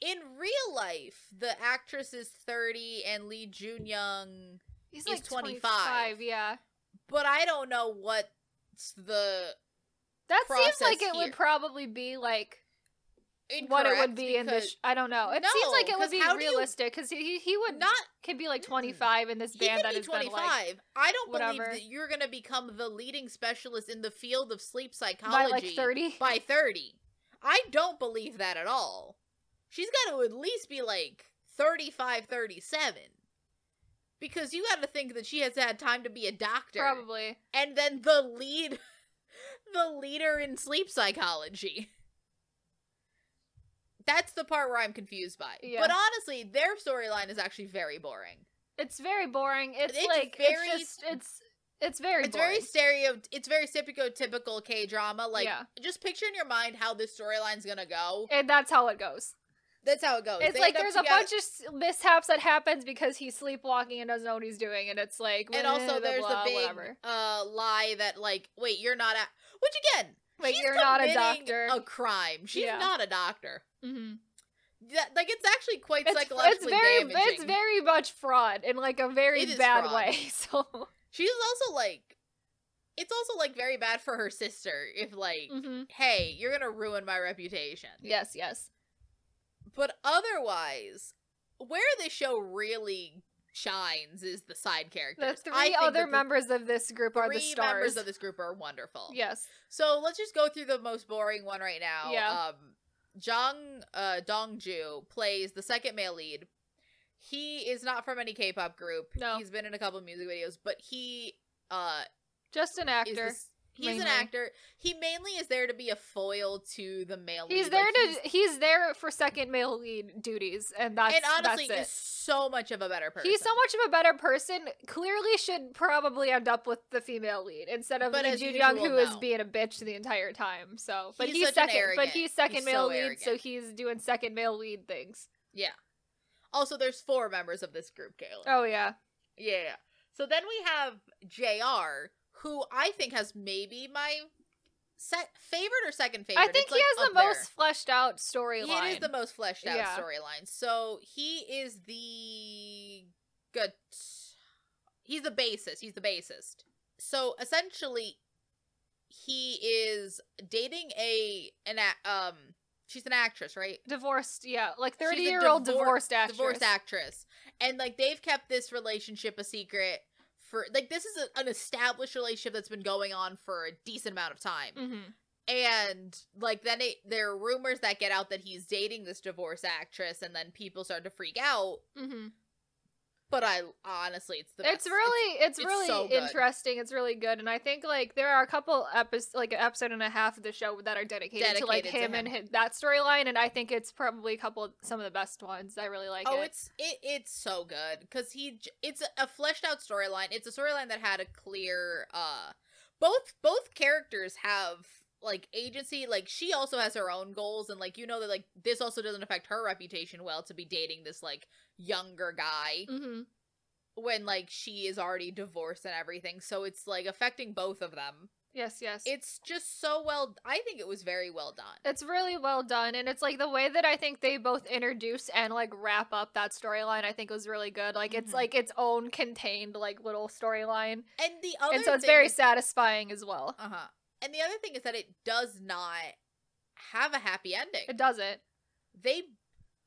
Speaker 2: In real life, the actress is 30 and Lee Junyoung,
Speaker 1: He's
Speaker 2: is
Speaker 1: like
Speaker 2: 25.
Speaker 1: 25. Yeah.
Speaker 2: but I don't know what's the
Speaker 1: That seems like it
Speaker 2: here.
Speaker 1: would probably be like what it would
Speaker 2: incorrect
Speaker 1: be in
Speaker 2: this.
Speaker 1: Sh- I don't know. It
Speaker 2: No,
Speaker 1: seems like it would be realistic because he he would
Speaker 2: not
Speaker 1: could be like 25 in this band that has been
Speaker 2: 25.
Speaker 1: like
Speaker 2: I don't
Speaker 1: whatever.
Speaker 2: believe that you're going to become the leading specialist in the field of sleep psychology by
Speaker 1: like 30.
Speaker 2: by 30. I don't believe that at all. She's got to at least be like 35, 37. Because you got to think that she has had time to be a doctor.
Speaker 1: Probably.
Speaker 2: And then the lead <laughs> the leader in sleep psychology. That's the part where I'm confused by.
Speaker 1: Yeah.
Speaker 2: But honestly, their storyline is actually very boring.
Speaker 1: It's very boring. It's,
Speaker 2: It's
Speaker 1: like
Speaker 2: very-
Speaker 1: it's just it's it's very
Speaker 2: It's
Speaker 1: boring.
Speaker 2: very stereo. It's very stereotypical K drama. Like,
Speaker 1: Yeah.
Speaker 2: just picture in your mind how this storyline's gonna go.
Speaker 1: and that's how it goes.
Speaker 2: That's how it goes.
Speaker 1: It's
Speaker 2: They
Speaker 1: like there's a bunch of mishaps that happens because he's sleepwalking and doesn't know what he's doing, and it's like
Speaker 2: and also
Speaker 1: blah,
Speaker 2: there's
Speaker 1: blah,
Speaker 2: the big
Speaker 1: whatever.
Speaker 2: uh lie that like, wait, you're not a which again,
Speaker 1: Like
Speaker 2: she's
Speaker 1: you're not a doctor.
Speaker 2: A crime. She's
Speaker 1: Yeah.
Speaker 2: not a doctor.
Speaker 1: hmm
Speaker 2: That, like it's actually quite
Speaker 1: It's,
Speaker 2: psychologically
Speaker 1: it's very
Speaker 2: damaging.
Speaker 1: it's very much fraud in like a very bad
Speaker 2: fraud.
Speaker 1: way. <laughs> So
Speaker 2: She's also like, it's also like very bad for her sister if like,
Speaker 1: Mhm.
Speaker 2: hey, you're gonna ruin my reputation.
Speaker 1: yes, yes,
Speaker 2: But otherwise, where the show really shines is the side characters. the three
Speaker 1: other
Speaker 2: the
Speaker 1: members of this group are the
Speaker 2: three
Speaker 1: stars.
Speaker 2: members of this group are wonderful.
Speaker 1: yes,
Speaker 2: So let's just go through the most boring one right now.
Speaker 1: Yeah.
Speaker 2: Um, Jung uh, Dongju plays the second male lead. He is not from any K-pop group.
Speaker 1: No.
Speaker 2: He's been in a couple music videos, but he uh
Speaker 1: just an actor.
Speaker 2: this- he's
Speaker 1: mainly.
Speaker 2: an actor. He mainly is there to be a foil to the male
Speaker 1: He's
Speaker 2: lead.
Speaker 1: there
Speaker 2: Like,
Speaker 1: to
Speaker 2: he's-
Speaker 1: he's there for second male lead duties, and that's
Speaker 2: and honestly
Speaker 1: that's
Speaker 2: is so much of a better person.
Speaker 1: He's so much of a better person. Clearly, should probably end up with the female lead instead of
Speaker 2: But
Speaker 1: Lee Jun Young, who is
Speaker 2: no.
Speaker 1: being a bitch the entire time. So, but
Speaker 2: He's
Speaker 1: he's, second. But he's second
Speaker 2: he's
Speaker 1: male
Speaker 2: so
Speaker 1: lead, so he's doing second male lead things.
Speaker 2: Yeah. Also, there's four members of this group, Kayla.
Speaker 1: Oh yeah,
Speaker 2: Yeah. So then we have JR, who I think has maybe my se- favorite or second favorite.
Speaker 1: I think
Speaker 2: It's,
Speaker 1: he
Speaker 2: like,
Speaker 1: has the
Speaker 2: there.
Speaker 1: most fleshed out storyline.
Speaker 2: It is the most fleshed out
Speaker 1: Yeah.
Speaker 2: storyline. So he is the good. He's the bassist. He's the bassist. So essentially, he is dating a an a- um. She's an actress, right?
Speaker 1: divorced. Yeah, like thirty year old
Speaker 2: divor-
Speaker 1: divorced actress.
Speaker 2: divorced actress and like they've kept this relationship a secret for like this is a, an established relationship that's been going on for a decent amount of time.
Speaker 1: Hmm
Speaker 2: and like then it, there are rumors that get out that he's dating this divorce actress and then people start to freak out.
Speaker 1: Hmm
Speaker 2: but i honestly it's the
Speaker 1: It's
Speaker 2: best.
Speaker 1: really, it's,
Speaker 2: it's
Speaker 1: really
Speaker 2: so
Speaker 1: interesting. It's really good, and I think like there are a couple episodes, like an episode and a half of the show that are dedicated, to like
Speaker 2: Dedicated to
Speaker 1: him, and his, that storyline, and I think it's probably a couple some of the best ones. I really like
Speaker 2: oh
Speaker 1: it.
Speaker 2: it's it, it's so good because he it's a, a fleshed out storyline it's a storyline that had a clear uh both both characters have like agency like she also has her own goals and like you know that like this also doesn't affect her reputation well to be dating this like younger guy
Speaker 1: hmm
Speaker 2: when like she is already divorced and everything so it's like affecting both of them
Speaker 1: Yes, yes.
Speaker 2: it's just so well i think it was very well done
Speaker 1: It's really well done, and it's like the way that I think they both introduce and like wrap up that storyline. I think was really good. Like it's
Speaker 2: Mhm.
Speaker 1: like its own contained like little storyline,
Speaker 2: and the other
Speaker 1: and so it's very
Speaker 2: is-
Speaker 1: satisfying as well.
Speaker 2: uh-huh and the other thing is that it does not have a happy ending.
Speaker 1: It doesn't.
Speaker 2: they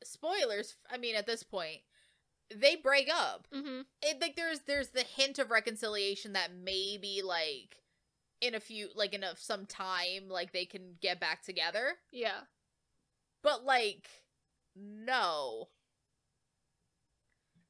Speaker 2: spoilers i mean at this point they break up.
Speaker 1: Hmm
Speaker 2: it like there's there's the hint of reconciliation that maybe like in a few like in a, some time like they can get back together.
Speaker 1: Yeah.
Speaker 2: but like no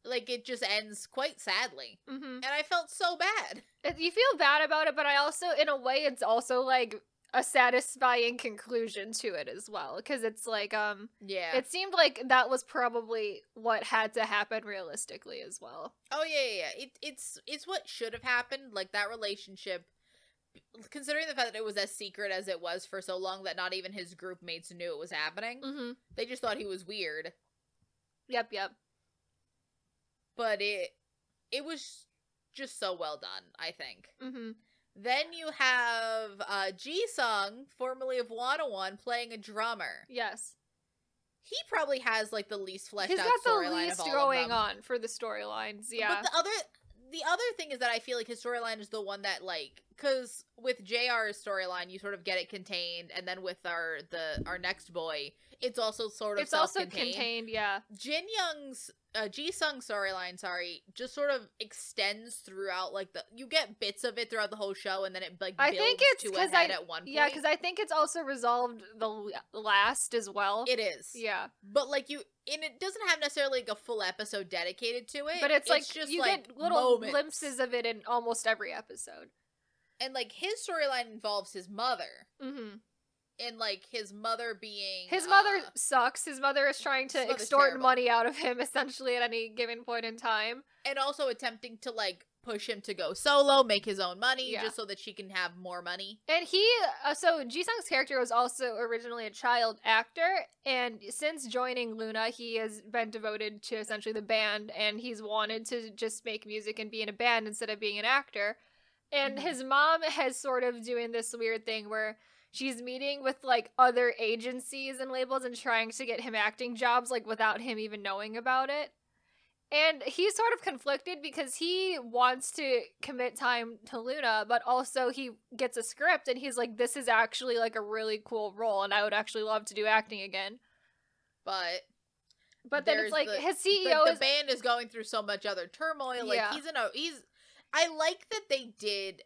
Speaker 2: like it just ends quite sadly
Speaker 1: hmm
Speaker 2: and i felt so bad <laughs>
Speaker 1: you feel bad about it, but I also, in a way, it's also like a satisfying conclusion to it as well. Because it's like, um,
Speaker 2: yeah
Speaker 1: it seemed like that was probably what had to happen realistically as well.
Speaker 2: oh yeah yeah, yeah. It, it's it's what should have happened like that relationship considering the fact that it was as secret as it was for so long that not even his group mates knew it was happening.
Speaker 1: Mm-hmm.
Speaker 2: They just thought he was weird.
Speaker 1: Yep, yep.
Speaker 2: But it it was just so well done, I think.
Speaker 1: Mm-hmm.
Speaker 2: Then you have uh Ji Sung, formerly of Wanna One, playing a drummer.
Speaker 1: Yes.
Speaker 2: He probably has like the least fleshed
Speaker 1: He's
Speaker 2: out
Speaker 1: got the
Speaker 2: storyline
Speaker 1: least going on for the storylines. Yeah.
Speaker 2: But the other the other thing is that I feel like his storyline is the one that like because with JR's storyline you sort of get it contained, and then with our the our next boy, it's also sort of
Speaker 1: it's also
Speaker 2: self-contained.
Speaker 1: yeah.
Speaker 2: Jin Young's uh, Ji Sung storyline, sorry, just sort of extends throughout like the you get bits of it throughout the whole show, and then it like
Speaker 1: I think it's
Speaker 2: to a
Speaker 1: 'cause I-
Speaker 2: at one point.
Speaker 1: Yeah, because I think it's also resolved the last as well.
Speaker 2: it is.
Speaker 1: yeah,
Speaker 2: but like you, and it doesn't have necessarily like a full episode dedicated to it.
Speaker 1: but it's, like
Speaker 2: just
Speaker 1: you
Speaker 2: like
Speaker 1: get little
Speaker 2: moments.
Speaker 1: glimpses of it in almost every episode.
Speaker 2: and like his storyline involves his mother,
Speaker 1: hmm
Speaker 2: and like his mother being
Speaker 1: His mother
Speaker 2: uh,
Speaker 1: sucks. His mother is trying to extort
Speaker 2: terrible.
Speaker 1: money out of him <laughs> essentially at any given point in time.
Speaker 2: and also attempting to like push him to go solo, make his own money,
Speaker 1: Yeah.
Speaker 2: just so that she can have more money.
Speaker 1: And he, uh, so Ji Sung's character was also originally a child actor, and since joining Luna, he has been devoted to essentially the band, and he's wanted to just make music and be in a band instead of being an actor. And
Speaker 2: Mhm.
Speaker 1: his mom has sort of doing this weird thing where she's meeting with like other agencies and labels and trying to get him acting jobs like without him even knowing about it. And he's sort of conflicted because he wants to commit time to Luna, but also he gets a script and he's like, this is actually like a really cool role and I would actually love to do acting again.
Speaker 2: But
Speaker 1: But then
Speaker 2: There's
Speaker 1: it's like
Speaker 2: the-
Speaker 1: his
Speaker 2: the,
Speaker 1: CEO
Speaker 2: the
Speaker 1: is.
Speaker 2: band is going through so much other turmoil. Like
Speaker 1: Yeah.
Speaker 2: he's in a he's. I like that they did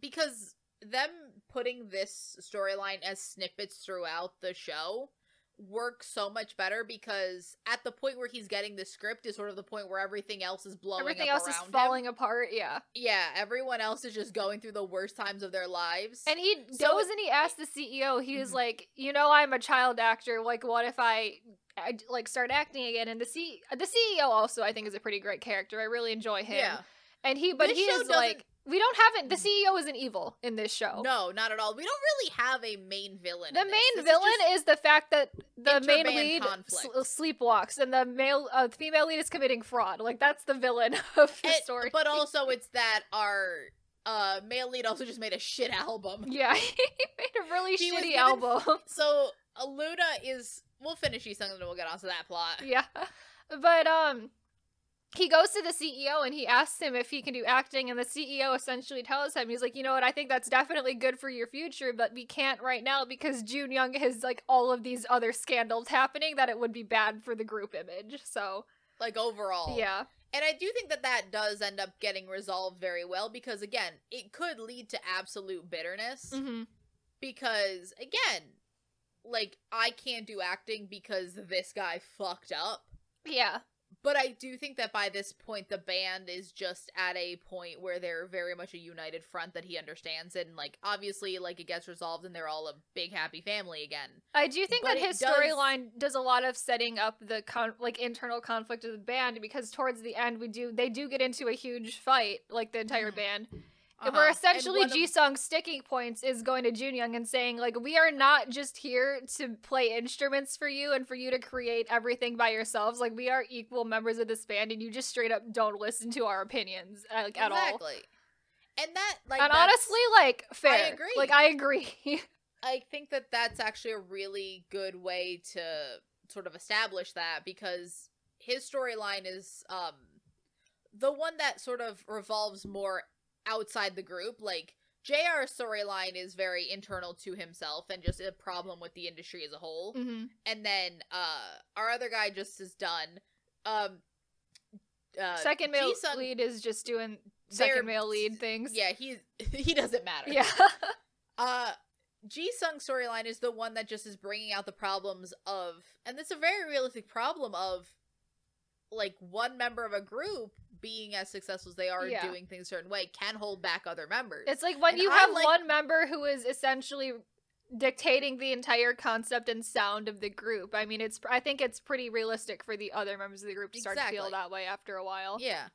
Speaker 2: because them putting this storyline as snippets throughout the show works so much better because at the point where he's getting the script is sort of the point where everything else is blowing
Speaker 1: Everything else is
Speaker 2: around him.
Speaker 1: falling apart, yeah.
Speaker 2: Yeah, everyone else is just going through the worst times of their lives.
Speaker 1: And he
Speaker 2: So
Speaker 1: goes
Speaker 2: it-
Speaker 1: and he asks the CEO, he was
Speaker 2: Mhm.
Speaker 1: like, you know, I'm a child actor. Like, what if I, I like start acting again? And the C, the CEO also, I think, is a pretty great character. I really enjoy him.
Speaker 2: yeah,
Speaker 1: And he, but
Speaker 2: This
Speaker 1: he is like, we don't have it. The CEO isn't evil in this show.
Speaker 2: no, not at all. We don't really have a main villain.
Speaker 1: The
Speaker 2: this.
Speaker 1: main
Speaker 2: This is
Speaker 1: villain
Speaker 2: just-
Speaker 1: is, the fact that the main lead sl- sleepwalks and the male, uh, female lead is committing fraud. Like that's the villain <laughs> of the
Speaker 2: And-
Speaker 1: story.
Speaker 2: But also, it's that our uh male lead also just made a shit album. <laughs>
Speaker 1: yeah, he made a really
Speaker 2: He
Speaker 1: shitty
Speaker 2: given-
Speaker 1: album. <laughs>
Speaker 2: So uh, Luna is. We'll finish songs and then we'll get onto that plot.
Speaker 1: yeah, but um, he goes to the CEO and he asks him if he can do acting, and the CEO essentially tells him he's like, you know what, I think that's definitely good for your future, but we can't right now because June Young has like all of these other scandals happening that it would be bad for the group image. So
Speaker 2: Like overall,
Speaker 1: yeah.
Speaker 2: And I do think that that does end up getting resolved very well because again, it could lead to absolute bitterness
Speaker 1: Mm-hmm.
Speaker 2: because again, like I can't do acting because this guy fucked up.
Speaker 1: Yeah.
Speaker 2: But I do think that by this point, the band is just at a point where they're very much a united front that he understands it. And, like, obviously, like, it gets resolved and they're all a big, happy family again.
Speaker 1: I do think
Speaker 2: But
Speaker 1: that his
Speaker 2: does-
Speaker 1: storyline does a lot of setting up the con- like internal conflict of the band because towards the end we do they do get into a huge fight like the entire
Speaker 2: Mhm.
Speaker 1: band
Speaker 2: Uh-huh.
Speaker 1: where essentially
Speaker 2: of-
Speaker 1: Ji Sung's sticking points is going to Junyoung and saying like we are not just here to play instruments for you and for you to create everything by yourselves like we are equal members of this band and you just straight up don't listen to our opinions like at all
Speaker 2: exactly. And that, like,
Speaker 1: and honestly like fair I
Speaker 2: agree.
Speaker 1: like I agree <laughs>
Speaker 2: I think that that's actually a really good way to sort of establish that because his storyline is um the one that sort of revolves more outside the group like JR's storyline is very internal to himself and just a problem with the industry as a whole.
Speaker 1: hmm
Speaker 2: And then uh our other guy just is done. Um uh
Speaker 1: second male
Speaker 2: Ji-sung-
Speaker 1: lead is just doing second male lead things
Speaker 2: Yeah, he's <laughs> he doesn't matter.
Speaker 1: yeah <laughs>
Speaker 2: Uh, Ji Sung storyline is the one that just is bringing out the problems of, and it's a very realistic problem of, like one member of a group being as successful as they are
Speaker 1: Yeah.
Speaker 2: doing things a certain way can hold back other members.
Speaker 1: It's like when
Speaker 2: And
Speaker 1: you
Speaker 2: I
Speaker 1: have
Speaker 2: like-
Speaker 1: one member who is essentially dictating the entire concept and sound of the group. I mean, it's I think it's pretty realistic for the other members of the group to start to feel that way after a while.
Speaker 2: yeah,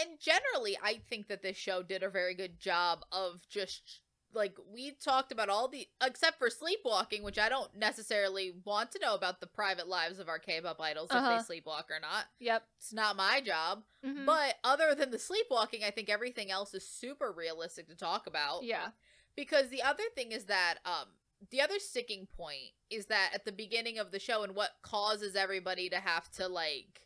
Speaker 2: and generally I think that this show did a very good job of just like we talked about all the except for sleepwalking, which I don't necessarily want to know about the private lives of our K-pop idols
Speaker 1: Uh-huh.
Speaker 2: if they sleepwalk or not.
Speaker 1: Yep.
Speaker 2: It's not my job.
Speaker 1: Mhm.
Speaker 2: But other than the sleepwalking, I think everything else is super realistic to talk about.
Speaker 1: yeah.
Speaker 2: Because the other thing is that um the other sticking point is that at the beginning of the show and what causes everybody to have to like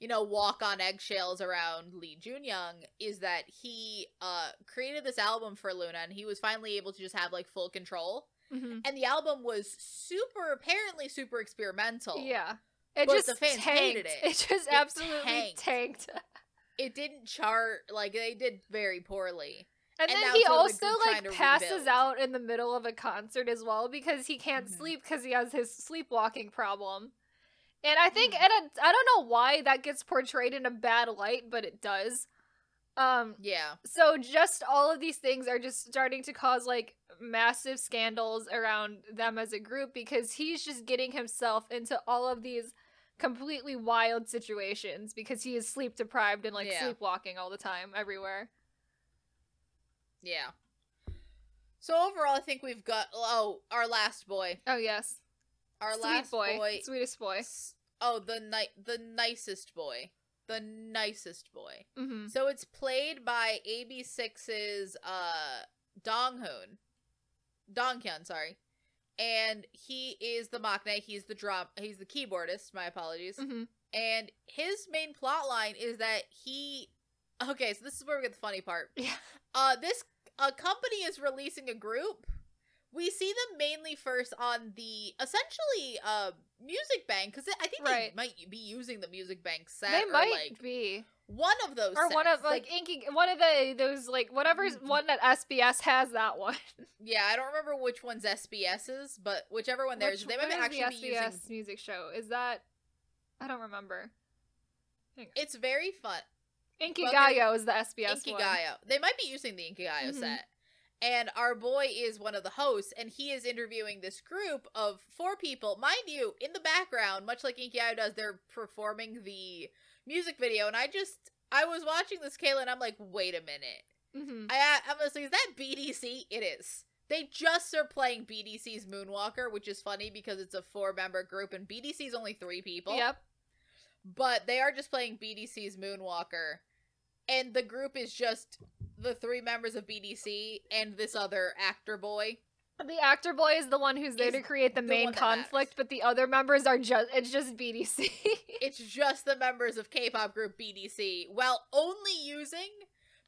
Speaker 2: you know walk on eggshells around Lee Junyoung is that he uh created this album for Luna and he was finally able to just have like full control
Speaker 1: hmm
Speaker 2: and the album was super apparently super experimental.
Speaker 1: Yeah. It
Speaker 2: But
Speaker 1: just
Speaker 2: the fans
Speaker 1: tanked.
Speaker 2: hated it.
Speaker 1: It just
Speaker 2: It
Speaker 1: absolutely
Speaker 2: tanked.
Speaker 1: tanked.
Speaker 2: It didn't chart like they did very poorly.
Speaker 1: And,
Speaker 2: And
Speaker 1: then he
Speaker 2: it's sort of
Speaker 1: also
Speaker 2: like trying
Speaker 1: like
Speaker 2: to
Speaker 1: passes
Speaker 2: rebuild.
Speaker 1: out in the middle of a concert as well because he can't
Speaker 2: Mhm.
Speaker 1: sleep because he has his sleepwalking problem. And I think
Speaker 2: Mhm.
Speaker 1: and I don't know why that gets portrayed in a bad light, but it does. Um
Speaker 2: Yeah.
Speaker 1: so just all of these things are just starting to cause like massive scandals around them as a group because he's just getting himself into all of these completely wild situations because he is sleep deprived and like
Speaker 2: Yeah.
Speaker 1: sleepwalking all the time everywhere.
Speaker 2: Yeah. So overall, I think we've got oh our last boy,
Speaker 1: Oh yes.
Speaker 2: Our
Speaker 1: Sweet
Speaker 2: last
Speaker 1: boy.
Speaker 2: boy.
Speaker 1: Sweetest boy.
Speaker 2: Oh, the ni- the nicest boy, the nicest boy.
Speaker 1: Mm-hmm.
Speaker 2: So it's played by AB6IX's uh Donghoon, Donghyun, sorry, and he is the maknae. He's the drum. He's the keyboardist. My apologies.
Speaker 1: Mm-hmm.
Speaker 2: And his main plot line is that he. Okay, so this is where we get the funny part.
Speaker 1: Yeah.
Speaker 2: Uh, this a company is releasing a group. We see them mainly first on the essentially uh music bank because I think
Speaker 1: Right.
Speaker 2: they might be using the music bank set.
Speaker 1: They
Speaker 2: or,
Speaker 1: might
Speaker 2: like
Speaker 1: be,
Speaker 2: one of those,
Speaker 1: or one of
Speaker 2: sets.
Speaker 1: like, inky, one of the those like whatever's
Speaker 2: Mhm.
Speaker 1: one that SBS has that one. <laughs>
Speaker 2: yeah, I don't remember which one's SBS's, but whichever one there is,
Speaker 1: Which-
Speaker 2: they might actually be
Speaker 1: the SBS
Speaker 2: using.
Speaker 1: music show. Is that? I don't remember.
Speaker 2: It's very fun.
Speaker 1: Inky
Speaker 2: Well,
Speaker 1: is the SBS one.
Speaker 2: Inkigayo. They might be using the Inkigayo
Speaker 1: Mhm.
Speaker 2: set. And our boy is one of the hosts, and he is interviewing this group of four people. Mind you, in the background, much like Inkigayo does, they're performing the music video. And I just, I was watching this, Kayla, and I'm like, wait a minute.
Speaker 1: Mm-hmm.
Speaker 2: I, I'm listening, is that BDC? It is. They just are playing BDC's Moonwalker, which is funny because it's a four member group, and BDC's only three people
Speaker 1: Yep.
Speaker 2: but they are just playing BDC's Moonwalker, and the group is just the three members of BDC and this other actor boy.
Speaker 1: The actor boy is the one who's there to create the
Speaker 2: the
Speaker 1: main conflict, but the other members are just it's just BDC. <laughs>
Speaker 2: It's just the members of K-pop group BDC, while only using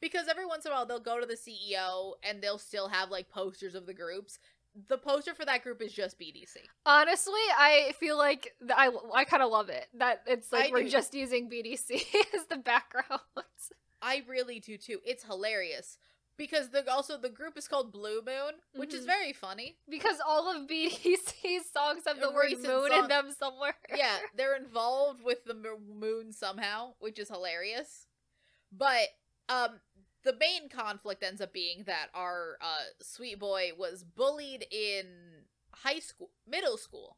Speaker 2: because every once in a while they'll go to the CEO and they'll still have like posters of the groups. The poster for that group is just BDC.
Speaker 1: Honestly, I feel like th- I I kind of love it that it's like
Speaker 2: I
Speaker 1: we're
Speaker 2: do.
Speaker 1: just using BDC <laughs> as the background.
Speaker 2: I really do too. It's hilarious because the also the group is called Blue Moon, which is
Speaker 1: Mhm.
Speaker 2: very funny.
Speaker 1: because all of BDC's <laughs> songs have the word moon in them somewhere.
Speaker 2: yeah, <laughs> they're involved with the moon somehow, which is hilarious. But um the main conflict ends up being that our uh sweet boy was bullied in high school, middle school.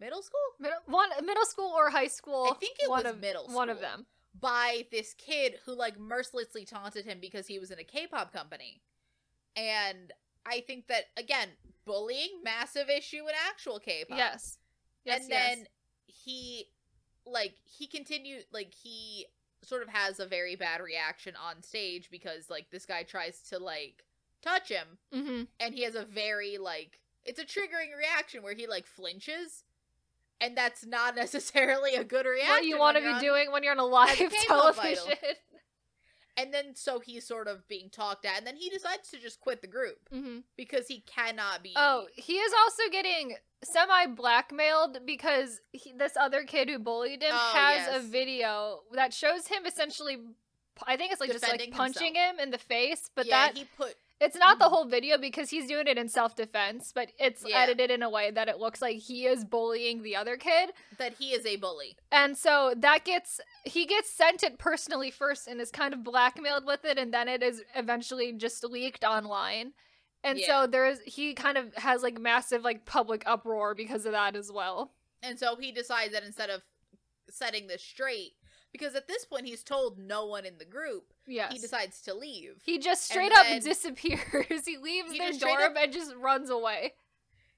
Speaker 2: Middle school?
Speaker 1: Middle, one middle school or high school.
Speaker 2: I think it
Speaker 1: one
Speaker 2: was
Speaker 1: of,
Speaker 2: middle
Speaker 1: One of them.
Speaker 2: By this kid who like mercilessly taunted him because he was in a K-pop company. And I think that again, bullying massive issue in actual K-pop.
Speaker 1: Yes. Yes.
Speaker 2: and
Speaker 1: yes.
Speaker 2: then he like he continued like he sort of has a very bad reaction on stage because like this guy tries to like touch him
Speaker 1: Mhm.
Speaker 2: and he has a very like it's a triggering reaction where he like flinches and that's not <laughs> necessarily a good reaction
Speaker 1: what you want to be
Speaker 2: on-
Speaker 1: doing when you're on a live <laughs> television.
Speaker 2: and then so he's sort of being talked at and then he decides to just quit the group
Speaker 1: hmm
Speaker 2: because he cannot be
Speaker 1: Oh, he is also getting semi blackmailed because he, this other kid who bullied him
Speaker 2: Oh,
Speaker 1: has
Speaker 2: yes.
Speaker 1: a video that shows him essentially. I think it's like just like
Speaker 2: Defending
Speaker 1: punching him in the face, but
Speaker 2: yeah
Speaker 1: that
Speaker 2: he put
Speaker 1: it's not the whole video because he's doing it in self defense, but it's
Speaker 2: Yeah.
Speaker 1: edited in a way that it looks like he is bullying the other kid.
Speaker 2: that he is a bully
Speaker 1: And so that gets he gets sent it personally first and is kind of blackmailed with it and then it is eventually just leaked online. And
Speaker 2: Yeah.
Speaker 1: so there's he kind of has like massive like public uproar because of that as well.
Speaker 2: And so he decides that instead of setting this straight, because at this point he's told no one in the group.
Speaker 1: Yes.
Speaker 2: He decides to leave.
Speaker 1: He just
Speaker 2: And
Speaker 1: straight up disappears. <laughs> he leaves
Speaker 2: He
Speaker 1: their dorm
Speaker 2: up-
Speaker 1: and just runs away.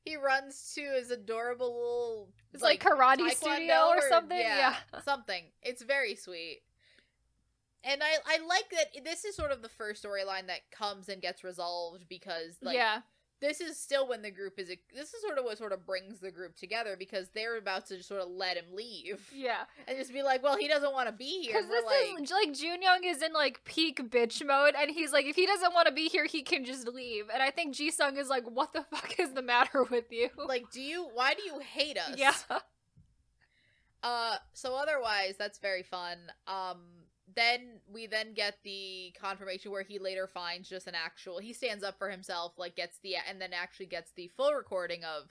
Speaker 2: He runs to his adorable little
Speaker 1: It's like, karate
Speaker 2: taekwondo
Speaker 1: studio or something.
Speaker 2: Yeah,
Speaker 1: Yeah. <laughs>
Speaker 2: something. It's very sweet. And I I like that this is sort of the first storyline that comes and gets resolved because like
Speaker 1: yeah.
Speaker 2: This is still when the group is this is sort of what sort of brings the group together because they're about to just sort of let him leave
Speaker 1: Yeah.
Speaker 2: and just be like, well, he doesn't want to be here.
Speaker 1: Because this
Speaker 2: like,
Speaker 1: is like Jun Young is in like peak bitch mode, and he's like, if he doesn't want to be here, he can just leave. And I think Ji Sung is like, what the <laughs> fuck is the matter with you?
Speaker 2: like, do you? Why do you hate us?
Speaker 1: yeah, <laughs>
Speaker 2: Uh, so otherwise, that's very fun. Um, then we then get the confirmation where he later finds just an actual. He stands up for himself, like gets the and then actually gets the full recording of,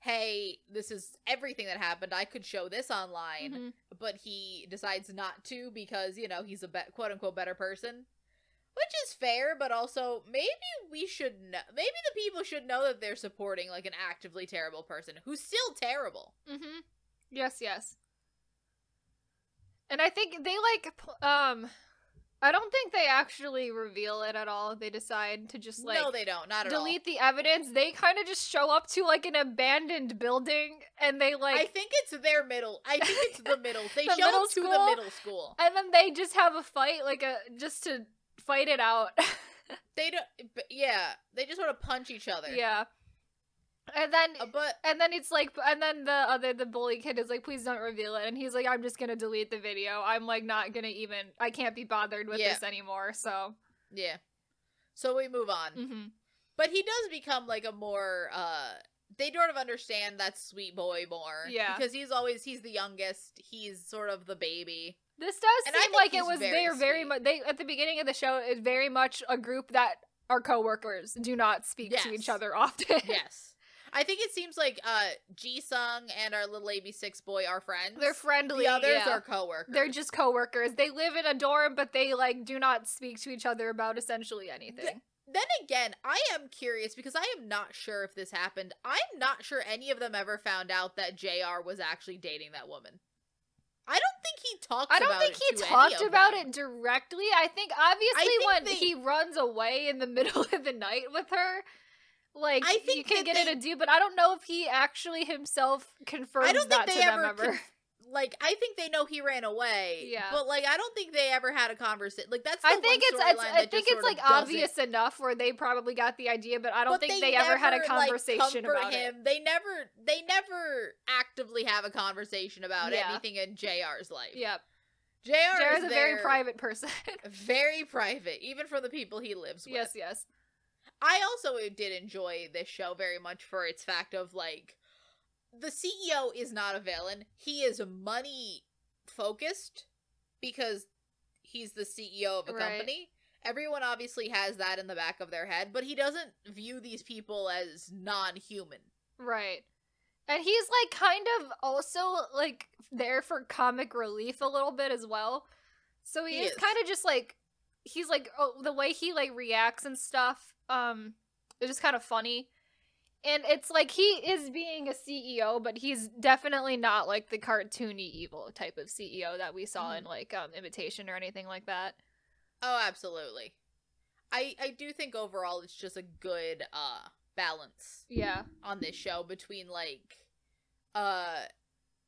Speaker 2: hey, this is everything that happened. I could show this online,
Speaker 1: Mhm.
Speaker 2: but he decides not to because you know he's a be- quote unquote better person. Which is fair, but also maybe we should know. Maybe the people should know that they're supporting like an actively terrible person who's still terrible.
Speaker 1: Mm-hmm. Yes, yes. And I think they like, um, I don't think they actually reveal it at all. They decide to just like
Speaker 2: no, they don't. Not at all.
Speaker 1: delete the evidence. They kind of just show up to like an abandoned building, and they like
Speaker 2: I think it's their middle. I think it's the middle. They <laughs>
Speaker 1: The
Speaker 2: show
Speaker 1: middle
Speaker 2: up to
Speaker 1: school?
Speaker 2: the middle school.
Speaker 1: and then they just have a fight like a just to fight it out <laughs>
Speaker 2: They don't. Yeah, they just want to punch each other.
Speaker 1: yeah and then
Speaker 2: Uh, but
Speaker 1: and then it's like and then the other the bully kid is like please don't reveal it and he's like i'm just gonna delete the video i'm like not gonna even i can't be bothered with
Speaker 2: Yeah.
Speaker 1: this anymore so
Speaker 2: yeah. So we move on.
Speaker 1: hmm
Speaker 2: But he does become like a more. uh They sort of understand that sweet boy more.
Speaker 1: Yeah.
Speaker 2: Because he's always he's the youngest. He's sort of the baby.
Speaker 1: this does
Speaker 2: And
Speaker 1: seem like it was
Speaker 2: very
Speaker 1: they're very much they at the beginning of the show it's very much a group that are co-workers do not speak to each other often
Speaker 2: Yes. I think it seems like uh Ji Sung and our little AB6IX boy are friends.
Speaker 1: they're friendly
Speaker 2: The others
Speaker 1: yeah.
Speaker 2: are co-workers.
Speaker 1: They're just coworkers. They live in a dorm, but they like do not speak to each other about essentially anything.
Speaker 2: then again, I am curious because I am not sure if this happened. I'm not sure any of them ever found out that JR was actually dating that woman. I don't think he talked
Speaker 1: I don't
Speaker 2: about
Speaker 1: think
Speaker 2: it
Speaker 1: he talked about
Speaker 2: them.
Speaker 1: it directly. I think obviously
Speaker 2: think
Speaker 1: when
Speaker 2: they-
Speaker 1: he runs away in the <laughs> middle of the night with her, like
Speaker 2: I
Speaker 1: you can get
Speaker 2: they-
Speaker 1: it a do, but I don't know if he actually himself confirmed
Speaker 2: I don't think
Speaker 1: that
Speaker 2: they
Speaker 1: to them
Speaker 2: ever
Speaker 1: ever.
Speaker 2: like I think they know he ran away.
Speaker 1: Yeah.
Speaker 2: But like I don't think they ever had a conversation. Like that's the
Speaker 1: I think it's, it's I think it's like obvious enough where they probably got the idea, but I don't
Speaker 2: But
Speaker 1: think they, ever had a
Speaker 2: never, like,
Speaker 1: conversation about
Speaker 2: him.
Speaker 1: it.
Speaker 2: They never they never actively have a conversation about
Speaker 1: Yeah.
Speaker 2: anything in JR's life.
Speaker 1: Yep.
Speaker 2: JR
Speaker 1: Jared's
Speaker 2: is
Speaker 1: a very private person. <laughs>
Speaker 2: very private, even from the people he lives with.
Speaker 1: yes, yes.
Speaker 2: I also did enjoy this show very much for its fact of like the CEO is not a villain. He is money focused because he's the CEO of a
Speaker 1: Right.
Speaker 2: company. Everyone obviously has that in the back of their head, but he doesn't view these people as non-human.
Speaker 1: Right. And he's like kind of also like there for comic relief a little bit as well. So he,
Speaker 2: He
Speaker 1: is,
Speaker 2: is.
Speaker 1: kind of just like he's like oh, the way he like reacts and stuff um is just kind of funny. And it's like he is being a CEO, but he's definitely not like the cartoony evil type of CEO that we saw in like um Imitation or anything like that.
Speaker 2: Oh, absolutely. I I do think overall it's just a good uh balance
Speaker 1: Yeah.
Speaker 2: on this show between like uh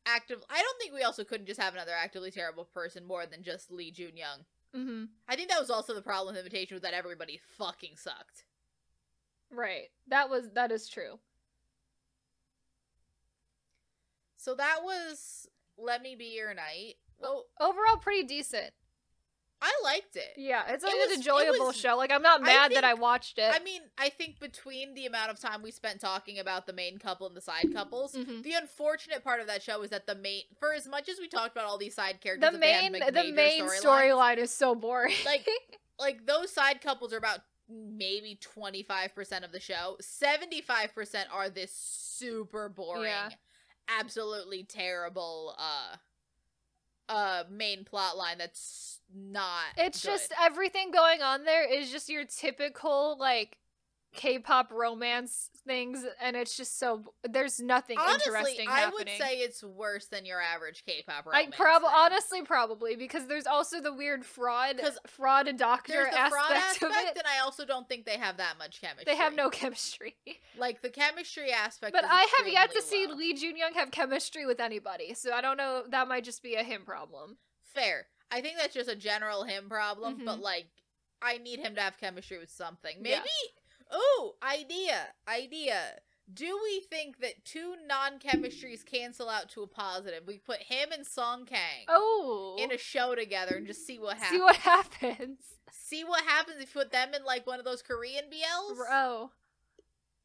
Speaker 2: active I don't think we also couldn't just have another actively terrible person more than just Lee Jun Young.
Speaker 1: Mhm.
Speaker 2: I think that was also the problem with Imitation was that everybody fucking sucked.
Speaker 1: Right. That was that is true.
Speaker 2: So that was Let Me Be Your Knight. Well,
Speaker 1: Overall pretty decent.
Speaker 2: I liked it.
Speaker 1: Yeah, it's
Speaker 2: It was-
Speaker 1: an enjoyable
Speaker 2: was-
Speaker 1: show. Like I'm not
Speaker 2: I
Speaker 1: mad that I watched it.
Speaker 2: I mean, I think between the amount of time we spent talking about the main couple and the side couples,
Speaker 1: Mhm.
Speaker 2: the unfortunate part of that show is that the main, for as much as we talked about all these side characters,
Speaker 1: the
Speaker 2: that they had,
Speaker 1: main the main storyline is so boring.
Speaker 2: like like those side couples are about maybe 25% of the show 75% are this super boring
Speaker 1: Yeah.
Speaker 2: absolutely terrible uh uh main plot line that's not
Speaker 1: it's
Speaker 2: good.
Speaker 1: just everything going on there is just your typical like K-pop romance things, and it's just so there's nothing
Speaker 2: Honestly,
Speaker 1: interesting
Speaker 2: I
Speaker 1: happening.
Speaker 2: would say it's worse than your average K-pop
Speaker 1: I
Speaker 2: romance.
Speaker 1: probably
Speaker 2: thing.
Speaker 1: honestly probably because there's also the weird fraud fraud and doctor
Speaker 2: there's the
Speaker 1: aspect,
Speaker 2: fraud aspect,
Speaker 1: of it.
Speaker 2: and I also don't think they have that much chemistry.
Speaker 1: They have no chemistry. <laughs>
Speaker 2: like the chemistry aspect.
Speaker 1: But I have yet to
Speaker 2: extremely
Speaker 1: see. Lee Jun Young have chemistry with anybody, so I don't know. That might just be a him problem.
Speaker 2: Fair. I think that's just a general him problem, but
Speaker 1: Mhm.
Speaker 2: like I need him to have chemistry with something.
Speaker 1: Yeah.
Speaker 2: Ooh, idea. Idea. Do we think that two non-chemistries cancel out to a positive? We put him and Song Kang
Speaker 1: Oh,
Speaker 2: in a show together and just see what happens.
Speaker 1: see what <laughs> happens,
Speaker 2: See what happens if you put them in like one of those Korean BLs.
Speaker 1: bro. Oh.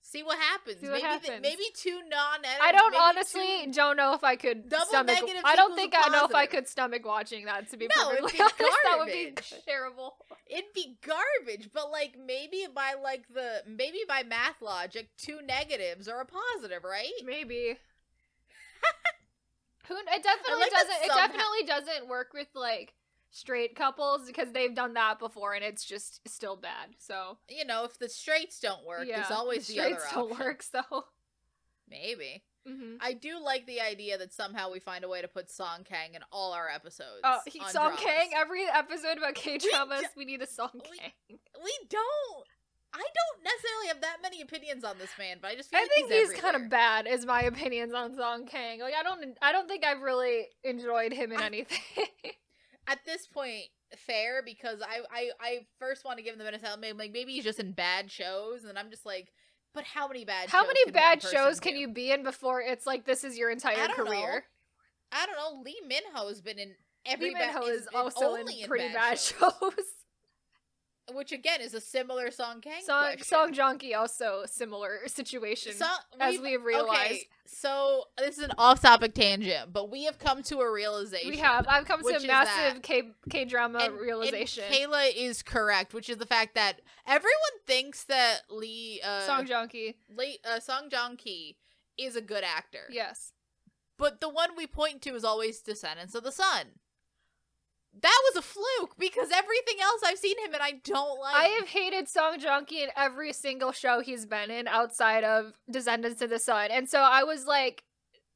Speaker 2: See what happens.
Speaker 1: See what
Speaker 2: maybe th-
Speaker 1: happens.
Speaker 2: maybe two non
Speaker 1: I don't honestly don't know if I could
Speaker 2: Double
Speaker 1: stomach.
Speaker 2: negatives
Speaker 1: I don't think I know if I could stomach watching that. To be
Speaker 2: No,
Speaker 1: perfectly <laughs> honest, that would be terrible.
Speaker 2: It'd be garbage, but like maybe by like the maybe by math logic, two negatives are a positive, right?
Speaker 1: Maybe. <laughs> Who? It definitely
Speaker 2: like
Speaker 1: doesn't. It
Speaker 2: somehow-
Speaker 1: definitely doesn't work with like straight couples because they've done that before and it's just still bad. So
Speaker 2: You know, if the straights don't work,
Speaker 1: yeah,
Speaker 2: there's always the,
Speaker 1: straights
Speaker 2: other
Speaker 1: don't work. So.
Speaker 2: Maybe.
Speaker 1: hmm
Speaker 2: I do like the idea that somehow we find a way to put Song Kang in all our episodes.
Speaker 1: Oh, he, Song
Speaker 2: dramas.
Speaker 1: Kang. Every episode about K dramas,
Speaker 2: d-
Speaker 1: we need a Song
Speaker 2: we-
Speaker 1: Kang.
Speaker 2: We don't. I don't necessarily have that many opinions on this man, but I just feel
Speaker 1: I
Speaker 2: like
Speaker 1: think he's, kind of bad, is my opinions on Song Kang. Like I don't, I don't think I've really enjoyed him in
Speaker 2: I-
Speaker 1: anything. <laughs>
Speaker 2: at this point fair because I I, I first want to give him the benefit of maybe like maybe he's just in bad shows and I'm just like but how many bad
Speaker 1: How
Speaker 2: shows
Speaker 1: many
Speaker 2: can
Speaker 1: bad shows can
Speaker 2: do?
Speaker 1: you be in before it's like this is your entire
Speaker 2: I don't know.
Speaker 1: career?
Speaker 2: I don't know Lee Min-ho has been in every
Speaker 1: Lee Min Ho
Speaker 2: bad,
Speaker 1: is also in pretty
Speaker 2: bad,
Speaker 1: bad
Speaker 2: shows,
Speaker 1: shows.
Speaker 2: Which again is a similar Song Kang
Speaker 1: Song
Speaker 2: question.
Speaker 1: Song Joong-ki also similar <laughs> situation
Speaker 2: Song-
Speaker 1: as
Speaker 2: we've-
Speaker 1: we've realized.
Speaker 2: okay, so this is an off-topic tangent, but we have come to a realization.
Speaker 1: We have. I've come to a massive K K drama
Speaker 2: And- and
Speaker 1: realization.
Speaker 2: Kayla is correct, which is the fact that everyone thinks that Lee uh,
Speaker 1: Song Joong-ki.
Speaker 2: Lee uh, Song Ki is a good actor.
Speaker 1: Yes.
Speaker 2: But the one we point to is always Descendants of the Sun. That was a fluke because everything else I've seen him and I don't like.
Speaker 1: I have hated Song Joong-ki in every single show he's been in outside of Descendants of the Sun. And so I was like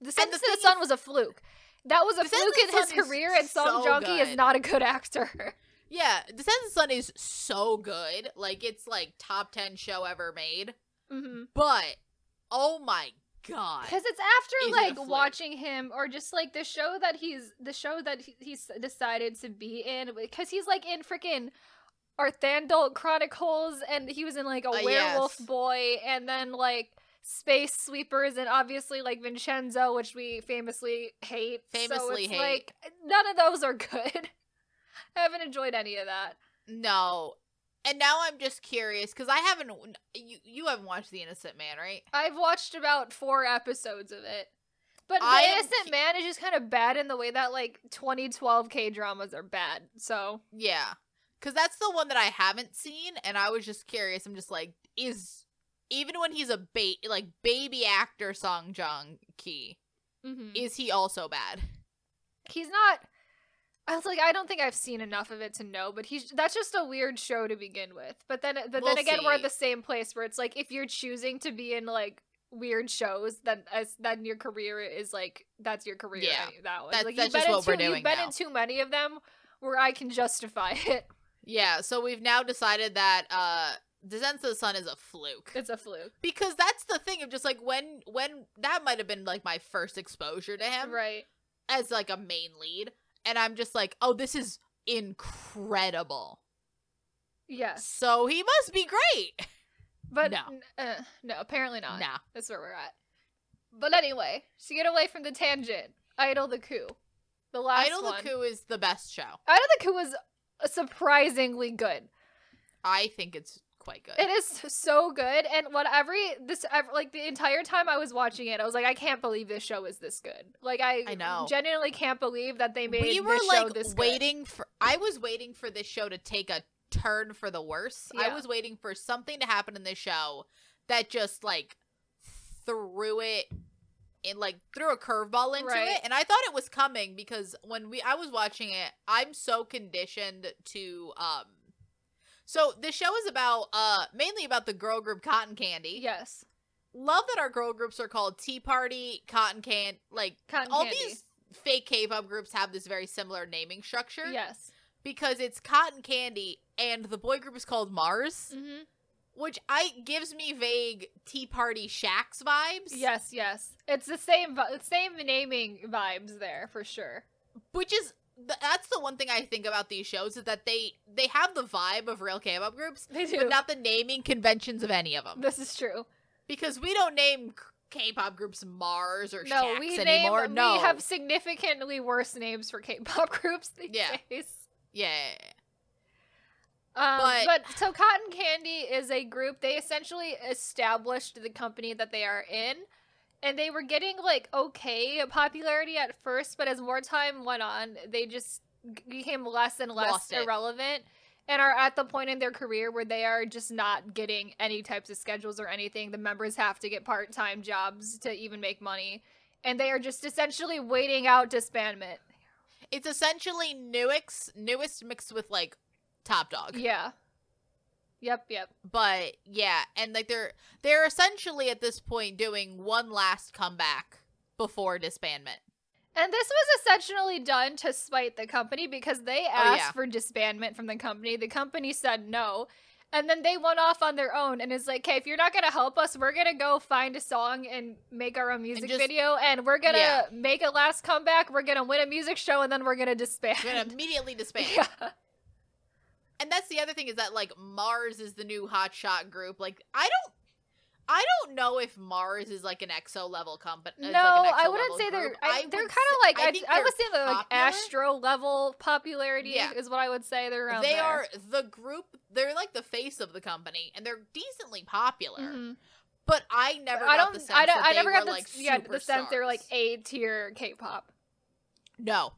Speaker 1: Descendants of the Sun was a fluke. That was a
Speaker 2: Descendants
Speaker 1: fluke in his career and Song
Speaker 2: so
Speaker 1: is not a good actor. <laughs>
Speaker 2: yeah, Descendants of the Sun is so good. Like it's like top 10 show ever made.
Speaker 1: hmm
Speaker 2: But oh my god.
Speaker 1: Because it's after
Speaker 2: a
Speaker 1: like watching him, or just like the show that he's the show that he, he's decided to be in, because he's like in freaking Arthdal Chronicles, and he was in like a
Speaker 2: Uh,
Speaker 1: Werewolf
Speaker 2: yes.
Speaker 1: Boy, and then like Space Sweepers, and obviously like Vincenzo, which we famously hate. so
Speaker 2: Famously
Speaker 1: it's,
Speaker 2: hate.
Speaker 1: Like none of those are good. <laughs> I haven't enjoyed any of that.
Speaker 2: No. And now I'm just curious cuz I haven't you you haven't watched The Innocent Man, right?
Speaker 1: I've watched about four episodes of it. But The
Speaker 2: I
Speaker 1: Innocent Man is just kind of bad in the way that like 2012 K dramas are bad. So
Speaker 2: Yeah. Cuz that's the one that I haven't seen and I was just curious. I'm just like is even when he's a ba- like baby actor Song Joong Ki,
Speaker 1: mhm.
Speaker 2: is he also bad?
Speaker 1: he's not. I was like, I don't think I've seen enough of it to know, but he's that's just a weird show to begin with. But then, but
Speaker 2: We'll
Speaker 1: then again, we're at the same place where it's like if you're choosing to be in like weird shows, then as then your career is like that's your career.
Speaker 2: Yeah.
Speaker 1: that was
Speaker 2: That's-
Speaker 1: like
Speaker 2: that's
Speaker 1: you've been
Speaker 2: just
Speaker 1: in
Speaker 2: what we're
Speaker 1: too,
Speaker 2: doing
Speaker 1: You've been in too many of them where I can justify <laughs> it.
Speaker 2: Yeah, so we've now decided that uh Descent of the Sun is a fluke.
Speaker 1: It's a fluke,
Speaker 2: because that's the thing of just like when when that might have been like my first exposure to him
Speaker 1: right?
Speaker 2: as like a main lead and i'm just like oh this is incredible
Speaker 1: Yes.
Speaker 2: so he must be great
Speaker 1: But
Speaker 2: No.
Speaker 1: uh, no, apparently not.
Speaker 2: nah
Speaker 1: That's where we're at. But anyway, to get away from the tangent, Idol the Coup. The last
Speaker 2: idol
Speaker 1: one.
Speaker 2: the coup is the best show
Speaker 1: Idol the Coup was surprisingly good.
Speaker 2: i think it's quite good
Speaker 1: It is so good, and what every this ev- like the entire time I was watching it, I was like, I can't believe this show is this good. Like I,
Speaker 2: I know.
Speaker 1: genuinely can't believe that they made
Speaker 2: we were like
Speaker 1: this good.
Speaker 2: waiting for i was waiting for this show to take a turn for the worse i was waiting for something to happen in this show that just like threw it and like threw a curveball into
Speaker 1: Right.
Speaker 2: it and i thought it was coming because when we i was watching it i'm so conditioned to um So the show is about uh mainly about the girl group Cotton Candy.
Speaker 1: Yes.
Speaker 2: Love that our girl groups are called Tea Party, Cotton Can like
Speaker 1: Cotton
Speaker 2: all
Speaker 1: candy.
Speaker 2: these fake K-pop groups have this very similar naming structure
Speaker 1: Yes.
Speaker 2: because it's Cotton Candy and the boy group is called Mars,
Speaker 1: Mm-hmm.
Speaker 2: which I gives me vague Tea Party Shax vibes.
Speaker 1: Yes, yes. It's the same vi- same naming vibes there for sure.
Speaker 2: which is that's the one thing I think about these shows is that they they have the vibe of real K-pop groups,
Speaker 1: They do.
Speaker 2: but not the naming conventions of any of them.
Speaker 1: this is true.
Speaker 2: Because we don't name K-pop groups Mars or
Speaker 1: No,
Speaker 2: Shax
Speaker 1: we
Speaker 2: anymore.
Speaker 1: name
Speaker 2: no,
Speaker 1: we have significantly worse names for K-pop <laughs> groups these
Speaker 2: Yeah.
Speaker 1: days.
Speaker 2: yeah.
Speaker 1: Um,
Speaker 2: But-
Speaker 1: but, so Cotton Candy is a group. They essentially established the company that they are in, and they were getting like okay popularity at first, but as more time went on, they just became less and less irrelevant, and are at the point in their career where they are just not getting any types of schedules or anything. The members have to get part time jobs to even make money, and they are just essentially waiting out disbandment.
Speaker 2: It's essentially newest newest mixed with like Top Dog.
Speaker 1: Yeah. Yep. Yep.
Speaker 2: But yeah, and like they're they're essentially at this point doing one last comeback before disbandment.
Speaker 1: And this was essentially done to spite the company because they oh, asked
Speaker 2: Oh, yeah.
Speaker 1: for disbandment from the company. The company said no. And then they went off on their own and it's like, okay, if you're not going to help us, we're going to go find a song and make our own music
Speaker 2: just-
Speaker 1: video and we're going to
Speaker 2: Yeah.
Speaker 1: make a last comeback. We're going to win a music show and then we're going to disband.
Speaker 2: We're gonna immediately <laughs> disband.
Speaker 1: yeah.
Speaker 2: And that's the other thing is that like Mars is the new hotshot group. Like I don't I don't know if Mars is like an EXO level company.
Speaker 1: No, I wouldn't say they're. I, they're kind of like I,
Speaker 2: think
Speaker 1: I would say they're like. Astro level popularity
Speaker 2: Yeah.
Speaker 1: is what I would say. They're around
Speaker 2: they
Speaker 1: there.
Speaker 2: are the group. They're like the face of the company, and they're decently popular.
Speaker 1: Mhm.
Speaker 2: But I never.
Speaker 1: I
Speaker 2: got
Speaker 1: don't.
Speaker 2: the sense
Speaker 1: I don't.
Speaker 2: that
Speaker 1: I never got the
Speaker 2: like
Speaker 1: yeah the sense they're like. A tier K-pop.
Speaker 2: No.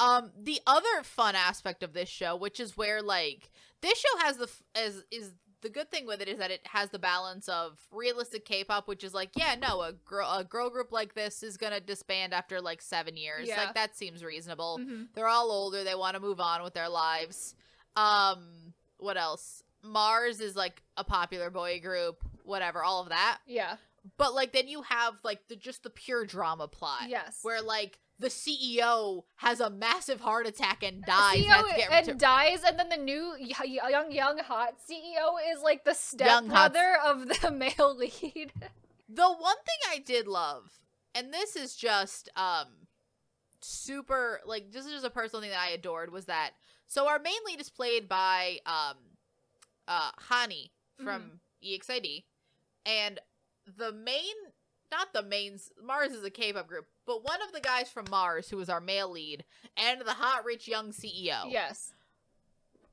Speaker 2: Um, the other fun aspect of this show, which is where like this show has the f- as is the good thing with it is that it has the balance of realistic K-pop, which is like, yeah, no, a girl a girl group like this is gonna disband after like seven years.
Speaker 1: Yeah.
Speaker 2: Like that seems reasonable.
Speaker 1: Mhm.
Speaker 2: They're all older. They want to move on with their lives. Um, what else? Mars is like a popular boy group. Whatever, all of that.
Speaker 1: Yeah.
Speaker 2: But like then you have like the just the pure drama plot
Speaker 1: Yes.
Speaker 2: where like the CEO has a massive heart attack and dies.
Speaker 1: CEO
Speaker 2: has to get
Speaker 1: and
Speaker 2: to-
Speaker 1: dies, and then the new young, young, hot CEO is like the
Speaker 2: hot-
Speaker 1: of the <laughs> male lead.
Speaker 2: the one thing I did love, and this is just um super like this is just a personal thing that I adored was that so our main lead is played by um uh Hani from EXID, and the main not the mains Mars is a K-pop group, but one of the guys from Mars who is our male lead and the hot rich young CEO.
Speaker 1: Yes.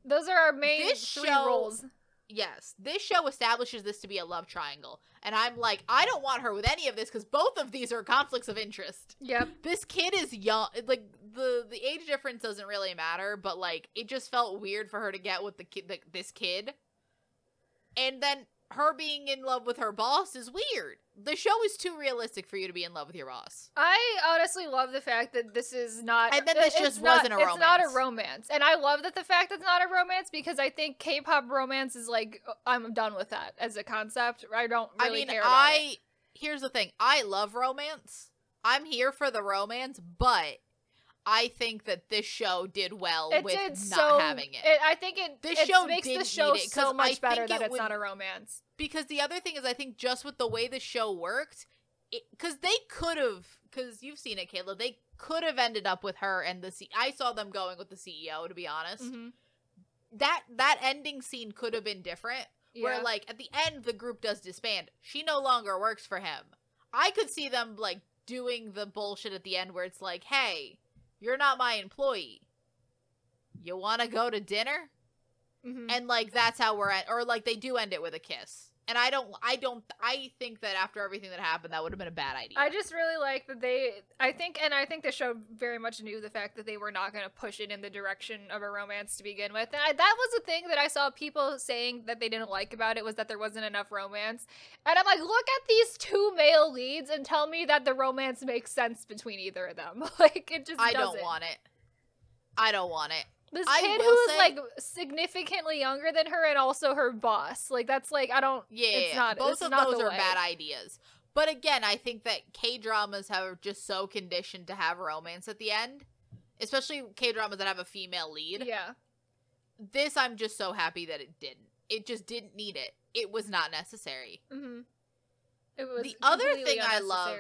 Speaker 1: Those are our main
Speaker 2: This
Speaker 1: three
Speaker 2: show-
Speaker 1: roles.
Speaker 2: Yes, this show establishes this to be a love triangle, and I'm like, I don't want her with any of this because both of these are conflicts of interest.
Speaker 1: Yep.
Speaker 2: This kid is young, like the the age difference doesn't really matter, but like it just felt weird for her to get with the kid, the, this kid, and then her being in love with her boss is weird. The show is too realistic for you to be in love with your boss.
Speaker 1: I honestly love the fact that this is not.
Speaker 2: And then this just
Speaker 1: not,
Speaker 2: wasn't a romance.
Speaker 1: It's not a
Speaker 2: romance.
Speaker 1: and I love that the fact that it's not a romance because I think K-pop romance is like uh, I'm done with that as a concept. I don't really
Speaker 2: I mean,
Speaker 1: care about
Speaker 2: I
Speaker 1: it.
Speaker 2: here's the thing. I love romance. I'm here for the romance, but I think that this show did well
Speaker 1: It
Speaker 2: with
Speaker 1: did
Speaker 2: not
Speaker 1: so.
Speaker 2: having it.
Speaker 1: I think it.
Speaker 2: This
Speaker 1: it
Speaker 2: show
Speaker 1: makes the show
Speaker 2: it,
Speaker 1: so much better that it's
Speaker 2: would-
Speaker 1: not a romance.
Speaker 2: Because the other thing is, I think just with the way the show worked, because they could have, because you've seen it, Kayla, they could have ended up with her and the C. I saw them going with the CEO. To be honest,
Speaker 1: Mhm.
Speaker 2: that that ending scene could have been different. where like at the end the group does disband she no longer works for him i could see them like doing the bullshit at the end where it's like hey you're not my employee you want to go to dinner
Speaker 1: Mhm.
Speaker 2: and like that's how we're at or like they do end it with a kiss and i don't i don't i think that after everything that happened that would have been a bad idea
Speaker 1: I just really like that they. I think, and I think the show very much knew the fact that they were not going to push it in the direction of a romance to begin with. And I, that was the thing that I saw people saying that they didn't like about it was that there wasn't enough romance. And I'm like, look at these two male leads and tell me that the romance makes sense between either of them. <laughs> like it just
Speaker 2: i
Speaker 1: doesn't.
Speaker 2: don't want it i don't want it
Speaker 1: This
Speaker 2: I
Speaker 1: kid who is
Speaker 2: say-
Speaker 1: like significantly younger than her and also her boss. Like that's like I don't.
Speaker 2: Yeah,
Speaker 1: It's not-
Speaker 2: both
Speaker 1: it's
Speaker 2: of
Speaker 1: not
Speaker 2: those are
Speaker 1: way.
Speaker 2: bad ideas. But again, I think that K dramas have just so conditioned to have romance at the end, especially K dramas that have a female lead.
Speaker 1: Yeah.
Speaker 2: This, I'm just so happy that it didn't. It just didn't need it. It was not necessary.
Speaker 1: Mm-hmm. It was
Speaker 2: The other thing I love-.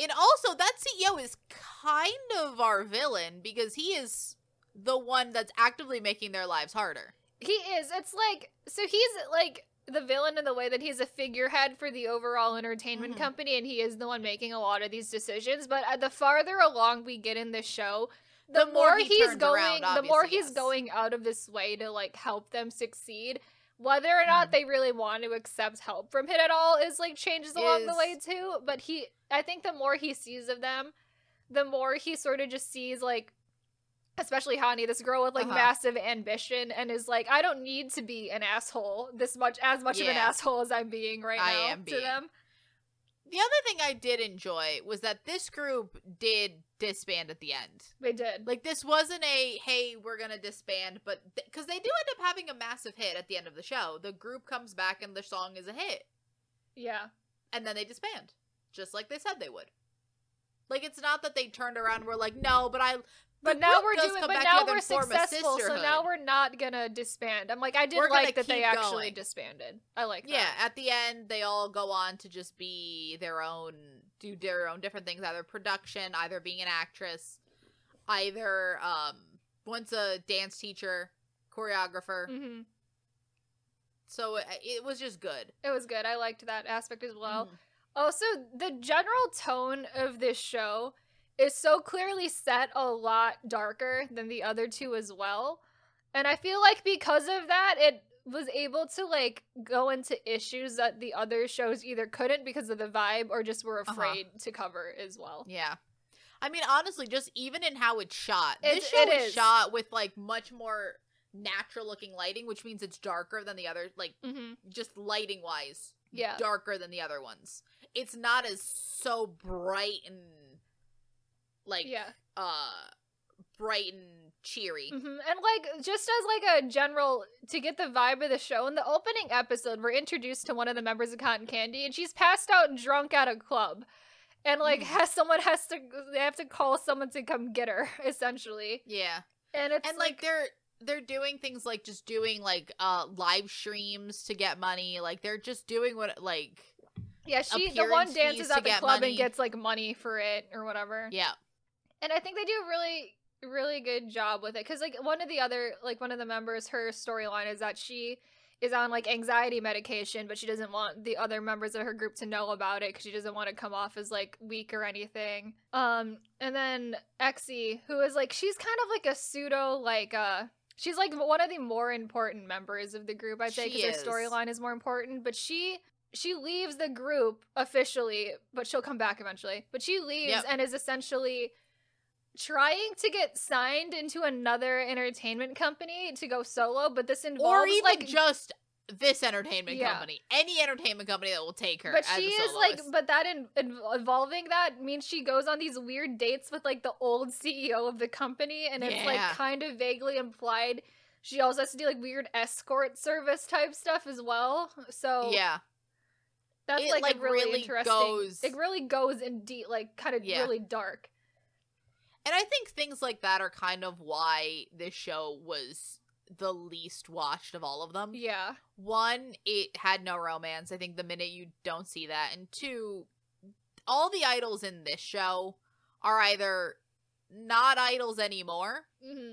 Speaker 2: And also, that CEO is kind of our villain because he is the one that's actively making their lives harder.
Speaker 1: He is. It's like so he's like the villain in the way that he's a figurehead for the overall entertainment
Speaker 2: Mhm.
Speaker 1: company and he is the one making a lot of these decisions, but uh, the farther along we get in the show, the,
Speaker 2: The more
Speaker 1: more,
Speaker 2: he
Speaker 1: he's going
Speaker 2: around,
Speaker 1: the more he's
Speaker 2: yes.
Speaker 1: going out of this way to like help them succeed. Whether or not
Speaker 2: Mhm.
Speaker 1: they really want to accept help from him at all is like changes along the way too. But he, I think, the more he sees of them, the more he sort of just sees like especially Hani, this girl with like
Speaker 2: Uh-huh.
Speaker 1: massive ambition, and is like, I don't need to be an asshole this much, as much of an asshole as I'm being right
Speaker 2: I
Speaker 1: now to
Speaker 2: being.
Speaker 1: them.
Speaker 2: The other thing I did enjoy was that this group did disband at the end.
Speaker 1: They did.
Speaker 2: Like this wasn't a hey we're gonna disband, but because they do end up having a massive hit at the end of the show, the group comes back and the song is a hit,
Speaker 1: yeah,
Speaker 2: and then they disband, just like they said they would. Like it's not that they turned around and were like no, but I.
Speaker 1: but now we're doing. But now we're
Speaker 2: and form a
Speaker 1: successful, so now we're not gonna disband. I'm like, I did
Speaker 2: We're
Speaker 1: like that they actually
Speaker 2: going.
Speaker 1: disbanded. I like
Speaker 2: Yeah,
Speaker 1: that.
Speaker 2: at the end they all go on to just be their own, do their own different things, either production, either being an actress, either um once a dance teacher, choreographer.
Speaker 1: hmm
Speaker 2: So it, it was just good.
Speaker 1: It was good. I liked that aspect as well.
Speaker 2: Mhm.
Speaker 1: Also, the general tone of this show is so clearly set a lot darker than the other two as well. And I feel like because of that, it was able to like go into issues that the other shows either couldn't because of the vibe or just were
Speaker 2: Uh-huh.
Speaker 1: afraid to cover as well.
Speaker 2: Yeah. I mean, honestly, just even in how it's shot,
Speaker 1: It's-
Speaker 2: this show is. shot with like much more natural looking lighting, which means it's darker than the other, like
Speaker 1: Mm-hmm.
Speaker 2: just lighting wise,
Speaker 1: Yeah.
Speaker 2: darker than the other ones. It's not as so bright and like
Speaker 1: Yeah.
Speaker 2: uh bright and cheery.
Speaker 1: hmm And like just as like a general to get the vibe of the show, in the opening episode, we're introduced to one of the members of Cotton Candy, and she's passed out and drunk at a club, and like
Speaker 2: Mhm.
Speaker 1: has someone has to they have to call someone to come get her <laughs> essentially,
Speaker 2: Yeah.
Speaker 1: and it's
Speaker 2: and like, they're they're doing things like just doing like uh live streams to get money. Like they're just doing what like
Speaker 1: yeah, she the one dances at the club
Speaker 2: money.
Speaker 1: and gets like money for it or whatever.
Speaker 2: yeah.
Speaker 1: And I think they do a really really good job with it because like one of the other like one of the members her storyline is that she is on like anxiety medication but she doesn't want the other members of her group to know about it because she doesn't want to come off as like weak or anything um and then Exy who is like she's kind of like a pseudo like uh she's like one of the more important members of the group i'd say because her storyline is more important but she she leaves the group officially but she'll come back eventually but she leaves
Speaker 2: Yep.
Speaker 1: and is essentially trying to get signed into another entertainment company to go solo, but this involves
Speaker 2: or even
Speaker 1: like
Speaker 2: just this entertainment
Speaker 1: Yeah.
Speaker 2: company, any entertainment company that will take her.
Speaker 1: but she is like but that in, in- involving that means she goes on these weird dates with like the old CEO of the company and it's like kind of vaguely implied she also has to do like weird escort service type stuff as well. So
Speaker 2: yeah,
Speaker 1: that's
Speaker 2: It,
Speaker 1: like,
Speaker 2: like,
Speaker 1: really,
Speaker 2: really
Speaker 1: interesting
Speaker 2: goes-
Speaker 1: it really goes in deep like kind of
Speaker 2: Yeah.
Speaker 1: really dark.
Speaker 2: And I think things like that are kind of why this show was the least watched of all of them.
Speaker 1: Yeah.
Speaker 2: One, it had no romance. I think the minute you don't see that, and two, all the idols in this show are either not idols anymore
Speaker 1: hmm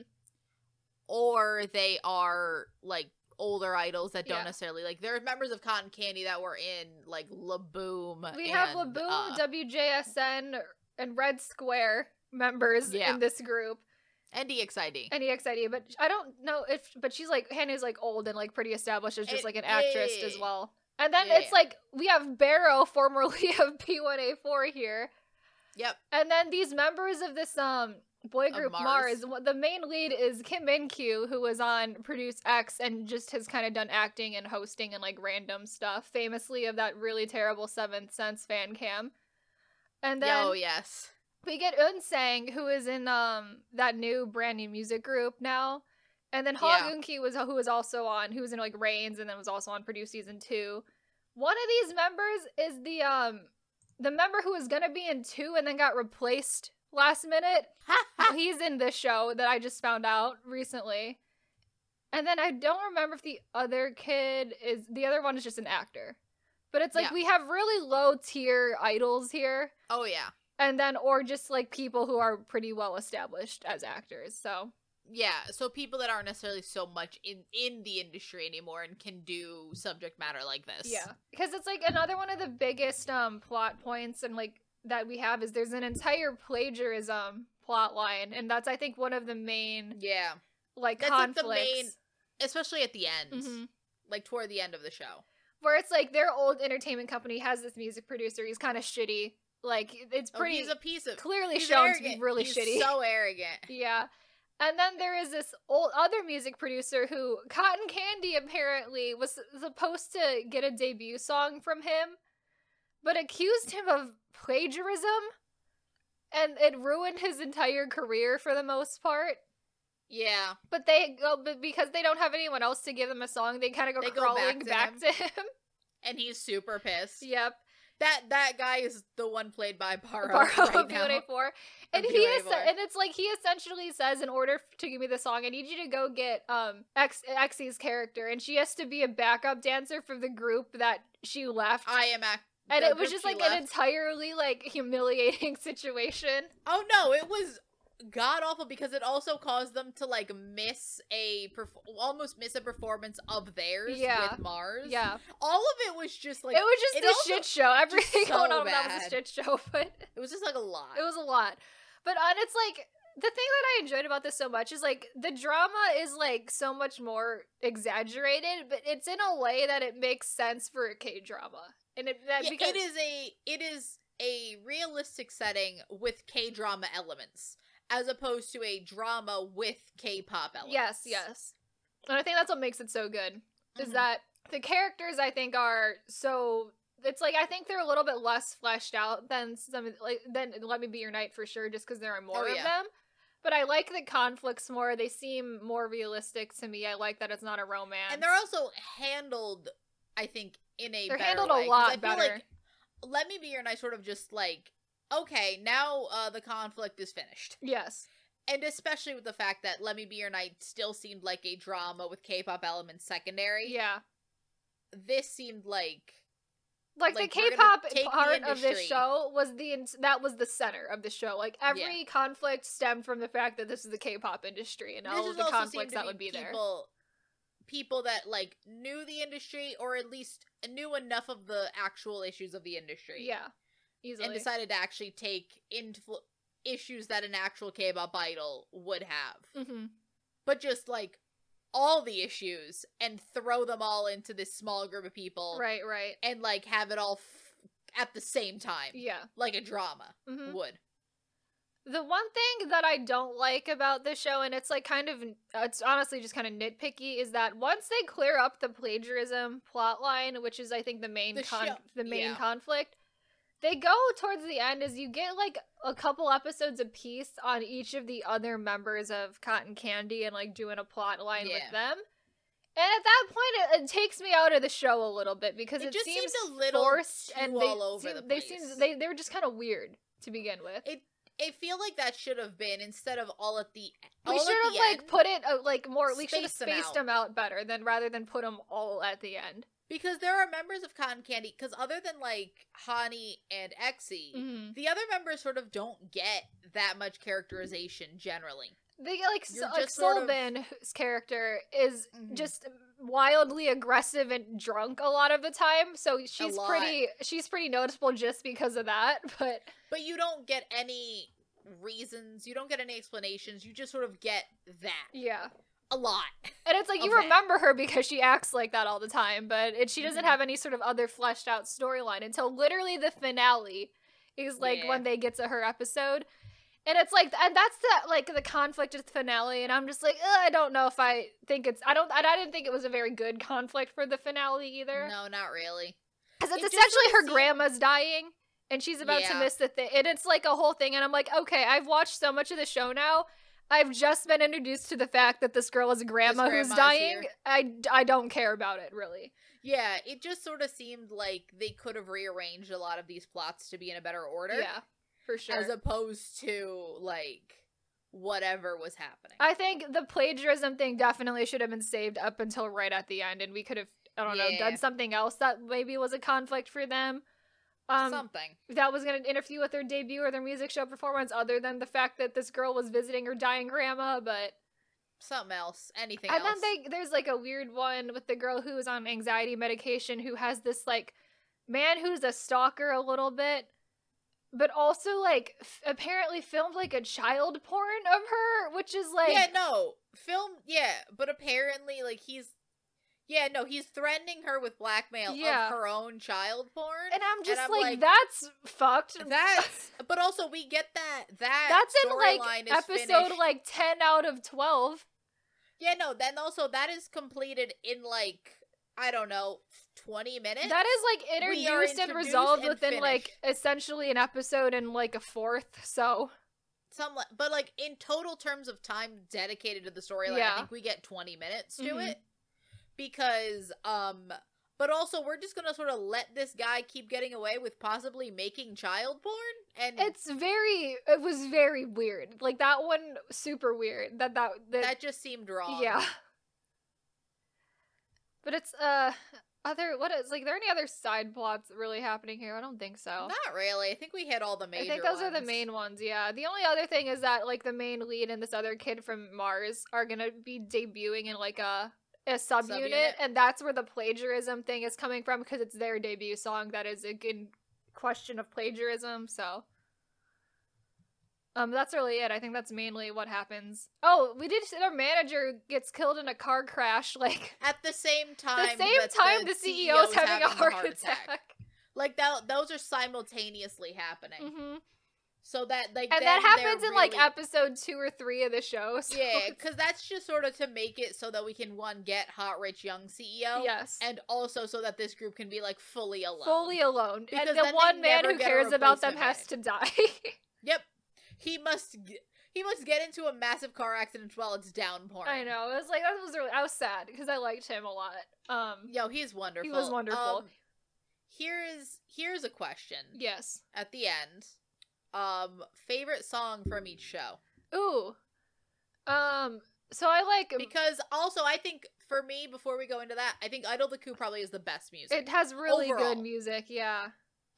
Speaker 2: or they are like older idols that don't
Speaker 1: Yeah.
Speaker 2: necessarily like there are members of cotton candy that were in like Laboum
Speaker 1: We have
Speaker 2: and,
Speaker 1: Laboum,
Speaker 2: uh,
Speaker 1: WJSN, and Red Square members
Speaker 2: Yeah.
Speaker 1: in this group,
Speaker 2: and EXID
Speaker 1: and EXID. But I don't know if, but she's like Hannah's like old and like pretty established as just
Speaker 2: It-
Speaker 1: like an actress
Speaker 2: yeah.
Speaker 1: as well. And then
Speaker 2: Yeah.
Speaker 1: it's like we have Baro, formerly <laughs> of B1A4 here,
Speaker 2: yep
Speaker 1: and then these members of this um boy group
Speaker 2: Mars.
Speaker 1: Mars. The main lead is Kim Min Kyu, who was on Produce X and just has kind of done acting and hosting and like random stuff, famously of that really terrible Seventh Sense fan cam. And then
Speaker 2: oh yes
Speaker 1: we get Unsang, who is in um that new brand new music group now. And then Ha
Speaker 2: Yeah.
Speaker 1: Eunki was who was also on who was in like RAINZ and then was also on Produce season two. One of these members is the um the member who was gonna be in two and then got replaced last minute. <laughs> He's in this show that I just found out recently. And then I don't remember if the other kid is the other one is just an actor. But it's like
Speaker 2: Yeah.
Speaker 1: we have really low tier idols here
Speaker 2: oh yeah.
Speaker 1: And then or just like people who are pretty well established as actors. So
Speaker 2: Yeah, so people that aren't necessarily so much in in the industry anymore and can do subject matter like this.
Speaker 1: yeah, because it's like another one of the biggest um plot points and like that we have is there's an entire plagiarism plot line, and that's I think one of the main
Speaker 2: Yeah.
Speaker 1: like
Speaker 2: That's like
Speaker 1: conflicts.
Speaker 2: the main especially at the end.
Speaker 1: Mhm.
Speaker 2: Like toward the end of the show.
Speaker 1: where it's like their old entertainment company has this music producer. He's kind of shitty. Like it's
Speaker 2: Oh,
Speaker 1: pretty
Speaker 2: he's a piece of
Speaker 1: clearly
Speaker 2: he's
Speaker 1: shown
Speaker 2: arrogant.
Speaker 1: to be really
Speaker 2: He's
Speaker 1: shitty.
Speaker 2: So arrogant. <laughs>
Speaker 1: Yeah. And then there is this old other music producer who Cotton Candy apparently was supposed to get a debut song from him, but accused him of plagiarism and it ruined his entire career for the most part.
Speaker 2: Yeah.
Speaker 1: But they go but because they don't have anyone else to give them a song, they kind of go
Speaker 2: They go
Speaker 1: crawling
Speaker 2: back
Speaker 1: back,
Speaker 2: to
Speaker 1: to him.
Speaker 2: And he's super pissed.
Speaker 1: yep.
Speaker 2: That that guy is the one played by Baro,
Speaker 1: Baro
Speaker 2: right
Speaker 1: of
Speaker 2: now.
Speaker 1: B1A4. And he is, and it's like he essentially says, in order to give me the song, I need you to go get um X Xie's character, and she has to be a backup dancer for the group that she left.
Speaker 2: I am ac-
Speaker 1: and it was just like an entirely like humiliating <laughs> situation.
Speaker 2: Oh no, it was god awful because it also caused them to like miss a perf- almost miss a performance of theirs
Speaker 1: Yeah.
Speaker 2: with Mars.
Speaker 1: Yeah,
Speaker 2: All of it was just like
Speaker 1: it was just
Speaker 2: it
Speaker 1: a shit show. Everything
Speaker 2: so
Speaker 1: going on with that was a shit show, <laughs> but
Speaker 2: it was just like a lot.
Speaker 1: it was a lot. But uh, it's like the thing that I enjoyed about this so much is like the drama is like so much more exaggerated, but it's in a way that it makes sense for a K drama, and it that
Speaker 2: Yeah,
Speaker 1: because
Speaker 2: it is a it is a realistic setting with K drama elements as opposed to a drama with K pop elements.
Speaker 1: yes, yes, and I think that's what makes it so good is
Speaker 2: Mhm.
Speaker 1: that the characters I think are so. It's like I think they're a little bit less fleshed out than some of- like than Let Me Be Your Knight for sure, just because there are more
Speaker 2: Oh,
Speaker 1: of
Speaker 2: yeah.
Speaker 1: them. But I like the conflicts more. They seem more realistic to me. I like that it's not a romance.
Speaker 2: and they're also handled, I think, in a
Speaker 1: They're handled a lot better.
Speaker 2: Like, Let Me Be Your Knight. Sort of just like okay, now uh, the conflict is finished,
Speaker 1: yes.
Speaker 2: and especially with the fact that Let Me Be Your Knight still seemed like a drama with K-pop elements secondary.
Speaker 1: Yeah.
Speaker 2: this seemed like
Speaker 1: like,
Speaker 2: Like,
Speaker 1: the K-pop
Speaker 2: the
Speaker 1: part of this show was the that was the center of the show. Like every conflict stemmed from the fact that this is the K-pop industry and
Speaker 2: This
Speaker 1: all of the conflicts that would be there.
Speaker 2: people, People that like knew the industry or at least knew enough of the actual issues of the industry.
Speaker 1: Yeah, easily.
Speaker 2: and decided to actually take influ- issues that an actual K-pop idol would have,
Speaker 1: hmm
Speaker 2: but just like all the issues and throw them all into this small group of people,
Speaker 1: Right, right.
Speaker 2: And like have it all f- at the same time,
Speaker 1: Yeah.
Speaker 2: like a drama
Speaker 1: hmm
Speaker 2: would.
Speaker 1: The one thing that I don't like about this show, and it's like kind of, it's honestly just kind of nitpicky, is that once they clear up the plagiarism plot line, which is I think the main
Speaker 2: The
Speaker 1: con-
Speaker 2: show-
Speaker 1: the main
Speaker 2: yeah.
Speaker 1: conflict, they go towards the end as you get like a couple episodes a piece on each of the other members of Cotton Candy and like doing a plot line
Speaker 2: Yeah.
Speaker 1: with them. And at that point, it, it takes me out of the show a little bit because
Speaker 2: It
Speaker 1: it,
Speaker 2: just
Speaker 1: seems
Speaker 2: seemed a little
Speaker 1: forced and they
Speaker 2: all over
Speaker 1: seem,
Speaker 2: the
Speaker 1: they seem—they—they were just kind of weird to begin with.
Speaker 2: It I feel like that should have been instead of all at the
Speaker 1: We should have like
Speaker 2: end,
Speaker 1: put it uh, like more. We should have
Speaker 2: Space them
Speaker 1: spaced
Speaker 2: out.
Speaker 1: them out better than rather than put them all at the end.
Speaker 2: Because there are members of Cotton Candy because other than like Hani and Exy,
Speaker 1: Mm-hmm.
Speaker 2: the other members sort of don't get that much characterization generally.
Speaker 1: They like so, like
Speaker 2: just of-
Speaker 1: Solbin's character is
Speaker 2: Mhm.
Speaker 1: just wildly aggressive and drunk a lot of the time, so she's pretty she's pretty noticeable just because of that. <laughs> But
Speaker 2: But you don't get any reasons, you don't get any explanations, you just sort of get that
Speaker 1: yeah,
Speaker 2: a lot.
Speaker 1: and it's like you
Speaker 2: that.
Speaker 1: remember her because she acts like that all the time, but it, she doesn't
Speaker 2: Mhm.
Speaker 1: have any sort of other fleshed out storyline until literally the finale is like
Speaker 2: Yeah.
Speaker 1: when they get to her episode. And it's like, and that's the like the conflict at the finale, and I'm just like, I don't know if I think it's, I don't, I, I didn't think it was a very good conflict for the finale either,
Speaker 2: No, not really.
Speaker 1: because it's
Speaker 2: it
Speaker 1: essentially her
Speaker 2: of seemed-
Speaker 1: grandma's dying, and she's about to miss the thing. And it's like a whole thing. And I'm like, okay, I've watched so much of the show now. I've just been introduced to the fact that this girl is a grandma who's dying.
Speaker 2: here.
Speaker 1: I, I don't care about it, really.
Speaker 2: Yeah, it just sort of seemed like they could have rearranged a lot of these plots to be in a better order.
Speaker 1: Yeah, for sure.
Speaker 2: As opposed to like whatever was happening.
Speaker 1: I think the plagiarism thing definitely should have been saved up until right at the end, and we could have, I don't know, done something else that maybe was a conflict for them. Um,
Speaker 2: Something.
Speaker 1: that was going to interfere with their debut or their music show performance, other than the fact that this girl was visiting her dying grandma. But
Speaker 2: Something else. Anything
Speaker 1: and
Speaker 2: else.
Speaker 1: then they, there's like a weird one with the girl who is on anxiety medication who has this like man who's a stalker a little bit. But also, like, f- apparently filmed like a child porn of her, which is like,
Speaker 2: yeah, no. Film yeah, but apparently like he's yeah, no, he's threatening her with blackmail
Speaker 1: Yeah.
Speaker 2: of her own child porn.
Speaker 1: and I'm just
Speaker 2: I'm
Speaker 1: like,
Speaker 2: like,
Speaker 1: that's fucked. <laughs>
Speaker 2: That's but also we get that that
Speaker 1: That's in like episode
Speaker 2: finished.
Speaker 1: like 10 out of 12.
Speaker 2: Yeah, no, then also that is completed in like I don't know, 20 minutes.
Speaker 1: That is like
Speaker 2: are
Speaker 1: introduced and resolved
Speaker 2: and
Speaker 1: within like essentially an episode and like a fourth. So
Speaker 2: some but like in total terms of time dedicated to the storyline,
Speaker 1: Yeah.
Speaker 2: I think we get 20 minutes to
Speaker 1: Mhm.
Speaker 2: it because um but also we're just to sort of let this guy keep getting away with possibly making child porn and
Speaker 1: it's very, it was very weird. Like that one, super weird. That that that,
Speaker 2: that just seemed wrong.
Speaker 1: yeah. But it's uh other what is like? Are there any other side plots really happening here? I don't think so.
Speaker 2: Not really. I think we hit all the major
Speaker 1: I think those are the main ones, yeah. The only other thing is that like the main lead and this other kid from Mars are gonna be debuting in like a a subunit,
Speaker 2: Subunit.
Speaker 1: and that's where the plagiarism thing is coming from because it's their debut song that is a good question of plagiarism. So, um, that's really it. I think that's mainly what happens. Oh, we did. Our manager gets killed in a car crash. <laughs> Like
Speaker 2: At the same time.
Speaker 1: the
Speaker 2: same
Speaker 1: time, the, is
Speaker 2: CEO's
Speaker 1: having, a
Speaker 2: the
Speaker 1: heart, attack.
Speaker 2: Like that those are simultaneously happening.
Speaker 1: hmm
Speaker 2: So that like
Speaker 1: And that happens in like episode two or three of the show. <laughs> So
Speaker 2: Yeah, because that's just sort of to make it so that we can one get hot rich young CEO,
Speaker 1: yes.
Speaker 2: and also so that this group can be like fully alone.
Speaker 1: fully alone.
Speaker 2: Because
Speaker 1: and the one man who cares about them has to die. <laughs>
Speaker 2: Yep. He must. G- he must get into a massive car accident while it's downpouring.
Speaker 1: I know. I was like that was really I was sad because I liked him a lot. Um
Speaker 2: Yo, he's wonderful.
Speaker 1: He was wonderful.
Speaker 2: Um, here's here's a question
Speaker 1: yes.
Speaker 2: at the end. Um, favorite song from each show
Speaker 1: Ooh. Um so I like
Speaker 2: because also I think for me before we go into that I think Idol the Coup probably is the best music.
Speaker 1: it has really
Speaker 2: overall.
Speaker 1: good music, yeah.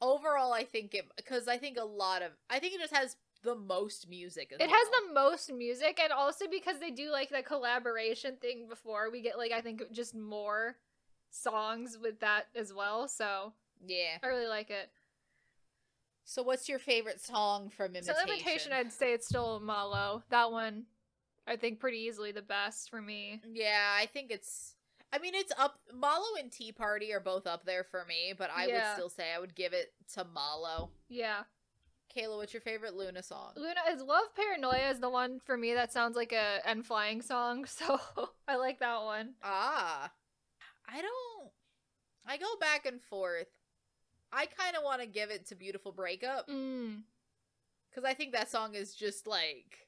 Speaker 2: Overall, I think it because I think a lot of I think it just has the most music.
Speaker 1: It
Speaker 2: well.
Speaker 1: has the most music and also because they do like the collaboration thing before we get like I think just more songs with that as well. So
Speaker 2: yeah.
Speaker 1: I really like it.
Speaker 2: So what's your favorite song from Imitation?
Speaker 1: So imitation I'd say it's still Malo. That one I think pretty easily the best for me.
Speaker 2: Yeah, I think it's. I mean, it's up. Malo and Tea Party are both up there for me, but I would still say I would give it to Malo.
Speaker 1: Yeah.
Speaker 2: Kayla, what's your favorite Luna song?
Speaker 1: Luna is Love Paranoia is the one for me that sounds like a N.Flying song, <laughs> so I like that one.
Speaker 2: Ah, I don't. I go back and forth. I kind of want to give it to Beautiful Breakup
Speaker 1: Mm,
Speaker 2: because I think that song is just like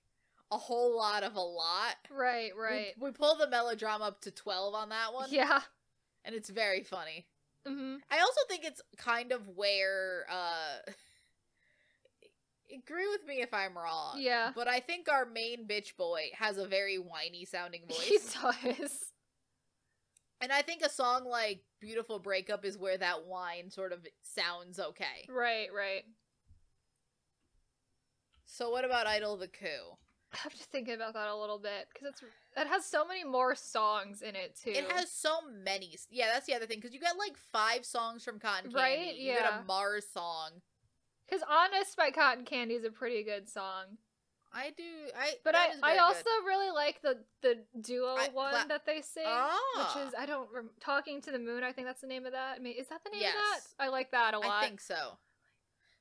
Speaker 2: a whole lot of a lot.
Speaker 1: right, right.
Speaker 2: We, pull the melodrama up to 12 on that one.
Speaker 1: Yeah.
Speaker 2: And it's very funny.
Speaker 1: hmm
Speaker 2: I also think it's kind of where uh agree with me if I'm wrong.
Speaker 1: Yeah.
Speaker 2: But I think our main bitch boy has a very whiny sounding <laughs> voice.
Speaker 1: He does.
Speaker 2: and I think a song like Beautiful Breakup is where that wine sort of sounds okay.
Speaker 1: Right, right.
Speaker 2: So what about Idol the Coup?
Speaker 1: I have to think about that a little bit because it's it has so many more songs in it too.
Speaker 2: It has so many. Yeah, that's the other thing cuz you get like 5 songs from Cotton Candy.
Speaker 1: Right,
Speaker 2: You get a Mars song.
Speaker 1: because "Honest" by Cotton Candy is a pretty good song.
Speaker 2: I do I
Speaker 1: But I I also
Speaker 2: good.
Speaker 1: really like the the duo
Speaker 2: I-
Speaker 1: one
Speaker 2: cla-
Speaker 1: that they sing,
Speaker 2: Ah.
Speaker 1: which is I don't rem- talking to the moon. I think that's the name of that. I mean, is that the name of that? I like that a lot.
Speaker 2: I think so.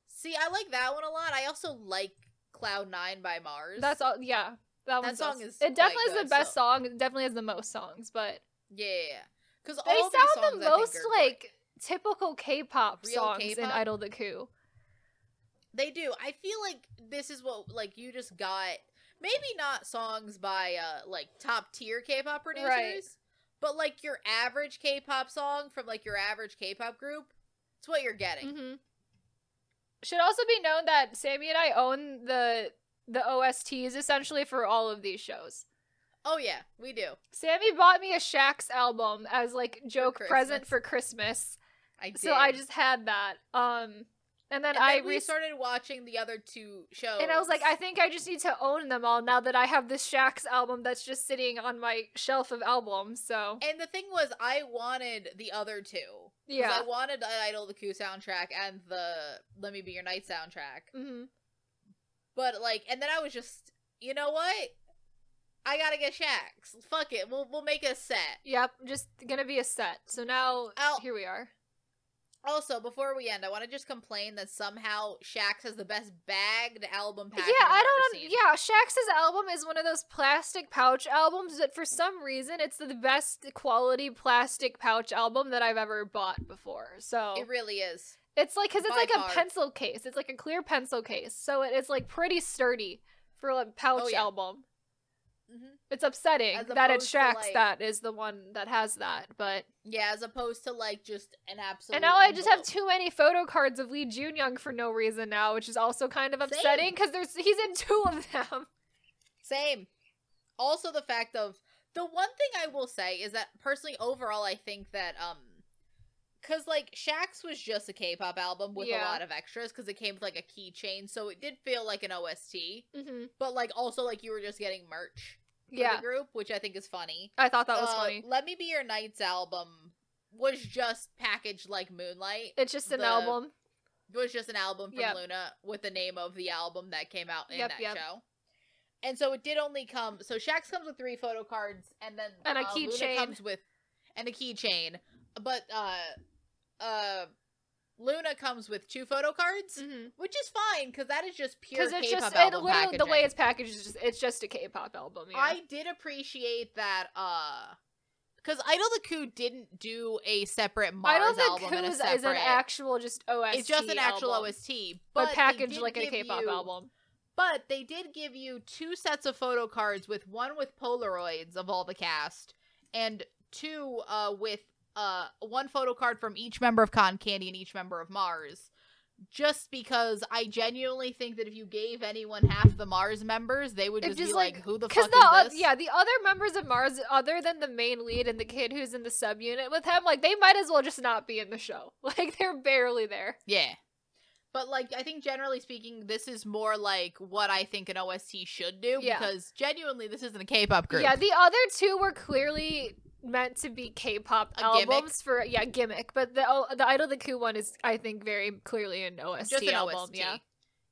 Speaker 2: See, I like that one a lot. I also like Cloud Nine by Mars.
Speaker 1: That's all. Yeah, that,
Speaker 2: That song is
Speaker 1: It definitely is the best
Speaker 2: so-
Speaker 1: song. It definitely has the most songs, but
Speaker 2: yeah, because
Speaker 1: they
Speaker 2: all these
Speaker 1: sound
Speaker 2: songs
Speaker 1: the most like typical K-pop
Speaker 2: Real
Speaker 1: songs in
Speaker 2: K-pop?
Speaker 1: Idol the Coup.
Speaker 2: They do. I feel like this is what like you just got. Maybe not songs by uh like top tier K-pop producers,
Speaker 1: Right.
Speaker 2: but like your average K-pop song from like your average K-pop group. It's what you're getting.
Speaker 1: hmm Should also be known that Sammy and I own the the OSTs essentially for all of these shows.
Speaker 2: Oh yeah, we do.
Speaker 1: Sammy bought me a Shax album as like joke present for Christmas.
Speaker 2: I did.
Speaker 1: So I just had that. Um and then
Speaker 2: and
Speaker 1: I
Speaker 2: then we
Speaker 1: re-
Speaker 2: started watching the other two shows,
Speaker 1: and I was like, I think I just need to own them all now that I have this Shax album that's just sitting on my shelf of albums. So
Speaker 2: And the thing was, I wanted the other two.
Speaker 1: yeah.
Speaker 2: I wanted the Idol the Coup soundtrack and the Let Me Be Your Knight soundtrack.
Speaker 1: hmm
Speaker 2: But like, and then I was just, you know what? I gotta get Shax. Fuck it. We'll we'll make a set.
Speaker 1: Yep, just gonna be a set. So now
Speaker 2: Ow.
Speaker 1: here we are.
Speaker 2: Also, before we end, I want to just complain that somehow Shax has the best bagged album package.
Speaker 1: yeah, I
Speaker 2: I've
Speaker 1: don't.
Speaker 2: ever seen.
Speaker 1: yeah, Shax's album is one of those plastic pouch albums that, for some reason, it's the best quality plastic pouch album that I've ever bought before. So
Speaker 2: It really is.
Speaker 1: it's like because it's
Speaker 2: by
Speaker 1: like
Speaker 2: far.
Speaker 1: a pencil case. It's like a clear pencil case, so it's like pretty sturdy for a pouch
Speaker 2: Oh, yeah.
Speaker 1: album.
Speaker 2: Hmm
Speaker 1: It's upsetting that
Speaker 2: to,
Speaker 1: Shax
Speaker 2: like-
Speaker 1: that is the one that has that, but
Speaker 2: Yeah, as opposed to like just an absolute.
Speaker 1: and now I just have too many photo cards of Lee Junyoung for no reason now, which is also kind of upsetting because there's he's in two of them. <laughs>
Speaker 2: Same. Also, the fact of the one thing I will say is that personally, overall, I think that um, because like Shax was just a K-pop album with
Speaker 1: Yeah.
Speaker 2: a lot of extras because it came with like a keychain, so it did feel like an OST.
Speaker 1: hmm
Speaker 2: But like also like you were just getting merch
Speaker 1: Yeah,
Speaker 2: the group, which I think is funny.
Speaker 1: I thought that was
Speaker 2: Uh,
Speaker 1: funny.
Speaker 2: Let Me Be Your Knight's album was just packaged like Moonlight.
Speaker 1: It's just an
Speaker 2: the-
Speaker 1: album.
Speaker 2: It was just an album from
Speaker 1: Yep.
Speaker 2: Luna with the name of the album that came out in
Speaker 1: Yep,
Speaker 2: that
Speaker 1: yep.
Speaker 2: show. And so it did only come. So Shax comes with three photo cards, and then
Speaker 1: And a
Speaker 2: uh,
Speaker 1: keychain.
Speaker 2: comes with and a keychain. But uh, uh, Luna comes with two photo cards,
Speaker 1: Mm-hmm.
Speaker 2: which is fine because that is just pure
Speaker 1: it's
Speaker 2: K-pop
Speaker 1: just
Speaker 2: album
Speaker 1: literally the way it's packaged is just it's just a K-pop album. Yeah.
Speaker 2: I did appreciate that. uh because Idol the Coup didn't do a separate Mars
Speaker 1: I don't think
Speaker 2: album and a
Speaker 1: Who's
Speaker 2: separate.
Speaker 1: is an actual just OST.
Speaker 2: it's just an actual
Speaker 1: album,
Speaker 2: OST,
Speaker 1: but,
Speaker 2: but,
Speaker 1: packaged like a K-pop
Speaker 2: you-
Speaker 1: album.
Speaker 2: But they did give you two sets of photo cards with one with Polaroids of all the cast and two uh with uh one photo card from each member of Cotton Candy and each member of Mars. Just because I genuinely think that if you gave anyone half the Mars members, they would just,
Speaker 1: just,
Speaker 2: be
Speaker 1: like-
Speaker 2: like, "Who the fuck
Speaker 1: the
Speaker 2: is this?"
Speaker 1: yeah, the other members of Mars, other than the main lead and the kid who's in the subunit with him, like they might as well just not be in the show. <laughs> Like they're barely there.
Speaker 2: Yeah. But like I think generally speaking, this is more like what I think an OST should do
Speaker 1: Yeah.
Speaker 2: because genuinely this isn't a K-pop group.
Speaker 1: Yeah, the other two were clearly meant to be K-pop
Speaker 2: A
Speaker 1: albums
Speaker 2: gimmick?
Speaker 1: for yeah gimmick, but the oh, the Idol the Coup one is I think very clearly an OST
Speaker 2: just an
Speaker 1: album.
Speaker 2: OST.
Speaker 1: Yeah,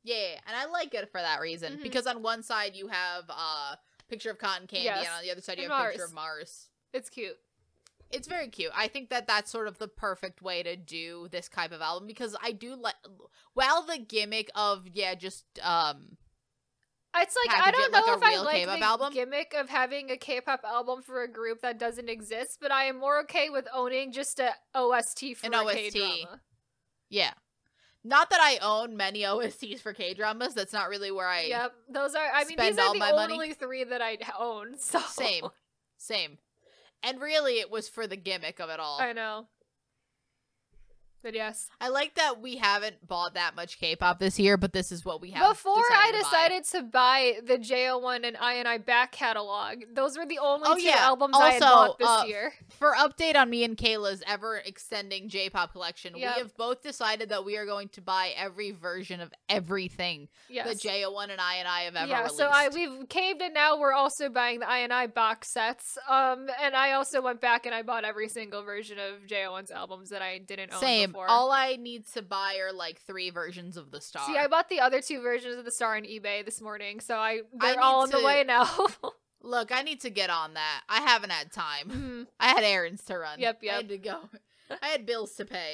Speaker 2: Yeah, and I like it for that reason
Speaker 1: Mhm.
Speaker 2: because on one side you have a uh, picture of cotton candy,
Speaker 1: Yes.
Speaker 2: and on the other side you
Speaker 1: And
Speaker 2: have a picture of Mars.
Speaker 1: it's cute.
Speaker 2: It's very cute. I think that that's sort of the perfect way to do this type of album because I do like while the gimmick of yeah just um
Speaker 1: It's like I don't
Speaker 2: it
Speaker 1: know
Speaker 2: a
Speaker 1: if I like
Speaker 2: K-pop
Speaker 1: the
Speaker 2: album.
Speaker 1: gimmick of having a K-pop album for a group that doesn't exist, but I am more okay with owning just a OST for
Speaker 2: An
Speaker 1: a
Speaker 2: OST.
Speaker 1: K-drama.
Speaker 2: yeah. Not that I own many <laughs> OSTs for K dramas. That's not really where I
Speaker 1: Yep, those are. I mean, these are the
Speaker 2: my money.
Speaker 1: only three that I own. <laughs> So
Speaker 2: same, same. And really, it was for the gimmick of it all.
Speaker 1: I know. But yes,
Speaker 2: I like that we haven't bought that much K-pop this year, but this is what we have.
Speaker 1: before I
Speaker 2: decided to buy.
Speaker 1: to buy the JO1 and INI back catalog, those were the only
Speaker 2: Oh,
Speaker 1: two
Speaker 2: yeah.
Speaker 1: albums I had bought this
Speaker 2: uh,
Speaker 1: year.
Speaker 2: for update on me and Kayla's ever extending J-pop collection,
Speaker 1: Yep.
Speaker 2: we have both decided that we are going to buy every version of everything
Speaker 1: Yes.
Speaker 2: that JO1 and INI have ever
Speaker 1: yeah,
Speaker 2: released.
Speaker 1: so I we've caved and now we're also buying the INI box sets. Um, and I also went back and I bought every single version of JO1's albums that I didn't own
Speaker 2: Same. All I need to buy are like three versions of the star.
Speaker 1: See, I bought the other two versions of the star on eBay this morning, so I they're
Speaker 2: need
Speaker 1: all on the way now. <laughs>
Speaker 2: Look, I need to get on that. I haven't had time.
Speaker 1: Mhm. <laughs>
Speaker 2: I had errands to run.
Speaker 1: Yep, yep.
Speaker 2: I had to go. <laughs> I had bills to pay.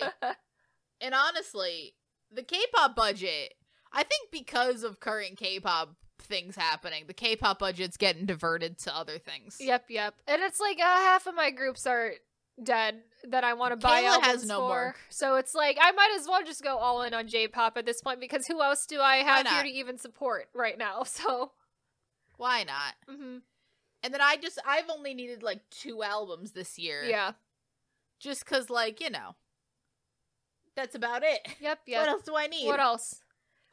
Speaker 2: and honestly, the K-pop budget, I think because of current K-pop things happening, the K-pop budget's getting diverted to other things.
Speaker 1: Yep, yep. And it's like uh, half of my groups are dead that I want to buy
Speaker 2: Kayla has no
Speaker 1: for.
Speaker 2: more.
Speaker 1: So it's like I might as well just go all in on J-pop at this point because who else do I have here to even support right now? <laughs> So,
Speaker 2: Why not?
Speaker 1: mhm.
Speaker 2: And then I just I've only needed like two albums this year.
Speaker 1: yeah,
Speaker 2: Just cause like, you know. That's about it.
Speaker 1: yep, <laughs>
Speaker 2: What else do I need?
Speaker 1: What else?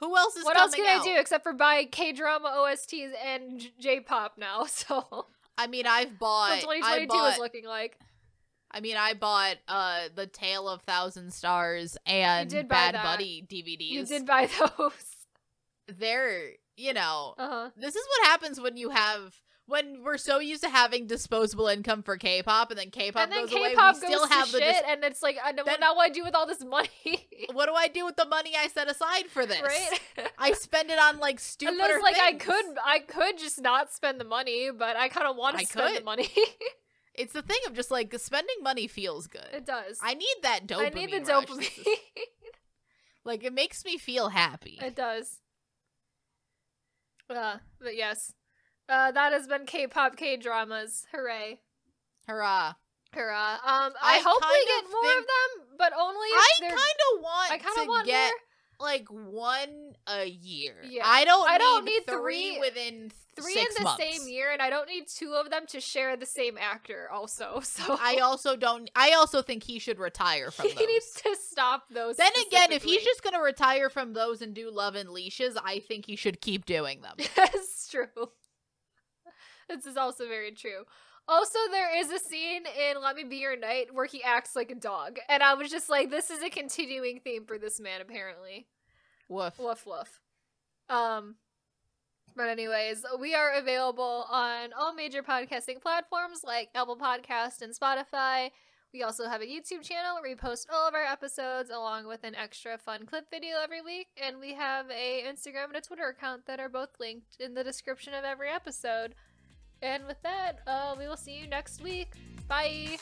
Speaker 2: Who else is
Speaker 1: What else can
Speaker 2: out?
Speaker 1: I do except for buy K-drama OSTs and J- J-pop now? <laughs> So,
Speaker 2: I mean, I've bought.
Speaker 1: what
Speaker 2: I
Speaker 1: 2022
Speaker 2: bought.
Speaker 1: is looking like.
Speaker 2: I mean, I bought uh the Tale of Thousand Stars and Bad
Speaker 1: that.
Speaker 2: Buddy DVDs.
Speaker 1: You did buy <laughs> those.
Speaker 2: They're, you know,
Speaker 1: Uh huh.
Speaker 2: this is what happens when you have when we're so used to having disposable income for K-pop, and then K-pop
Speaker 1: And then
Speaker 2: goes away.
Speaker 1: K-pop
Speaker 2: we
Speaker 1: goes
Speaker 2: still have the.
Speaker 1: shit,
Speaker 2: dis-
Speaker 1: and it's like, I know,
Speaker 2: Then-
Speaker 1: now what do I do with all this money? <laughs>
Speaker 2: what do I do with the money I set aside for this?
Speaker 1: right?
Speaker 2: I spend it on like <laughs> stupid.
Speaker 1: like I could, I could just not spend the money, but I kind of want to spend the money.
Speaker 2: It's the thing of just like spending money feels good.
Speaker 1: it does.
Speaker 2: I need that dopamine.
Speaker 1: I need the
Speaker 2: rush.
Speaker 1: dopamine. <laughs>
Speaker 2: Like it makes me feel happy.
Speaker 1: it does. Uh, but yes, uh, that has been K-pop K-dramas. Hooray!
Speaker 2: Hurrah!
Speaker 1: Hurrah! Um, I,
Speaker 2: I
Speaker 1: hope we get more of them, but only if
Speaker 2: I kind of want
Speaker 1: I kind of want
Speaker 2: get
Speaker 1: more.
Speaker 2: Like one a year.
Speaker 1: Yeah.
Speaker 2: I don't.
Speaker 1: I don't
Speaker 2: need,
Speaker 1: need
Speaker 2: three,
Speaker 1: three-
Speaker 2: within
Speaker 1: Three in the
Speaker 2: months.
Speaker 1: same year, and I don't need two of them to share the same actor. Also, <laughs> so
Speaker 2: I also don't. I also think he should retire from <laughs>
Speaker 1: he
Speaker 2: those.
Speaker 1: needs to stop those.
Speaker 2: then again, if he's just gonna retire from those and do Love and Leashes, I think he should keep doing them. <laughs>
Speaker 1: That's true. This is also very true. Also, there is a scene in Let Me Be Your Knight where he acts like a dog. And I was just like, this is a continuing theme for this man, apparently.
Speaker 2: Woof.
Speaker 1: Woof woof. Um but anyways, we are available on all major podcasting platforms like Apple Podcast and Spotify. We also have a YouTube channel where we post all of our episodes along with an extra fun clip video every week, and we have a Instagram and a Twitter account that are both linked in the description of every episode. And with that, uh, we will see you next week. Bye.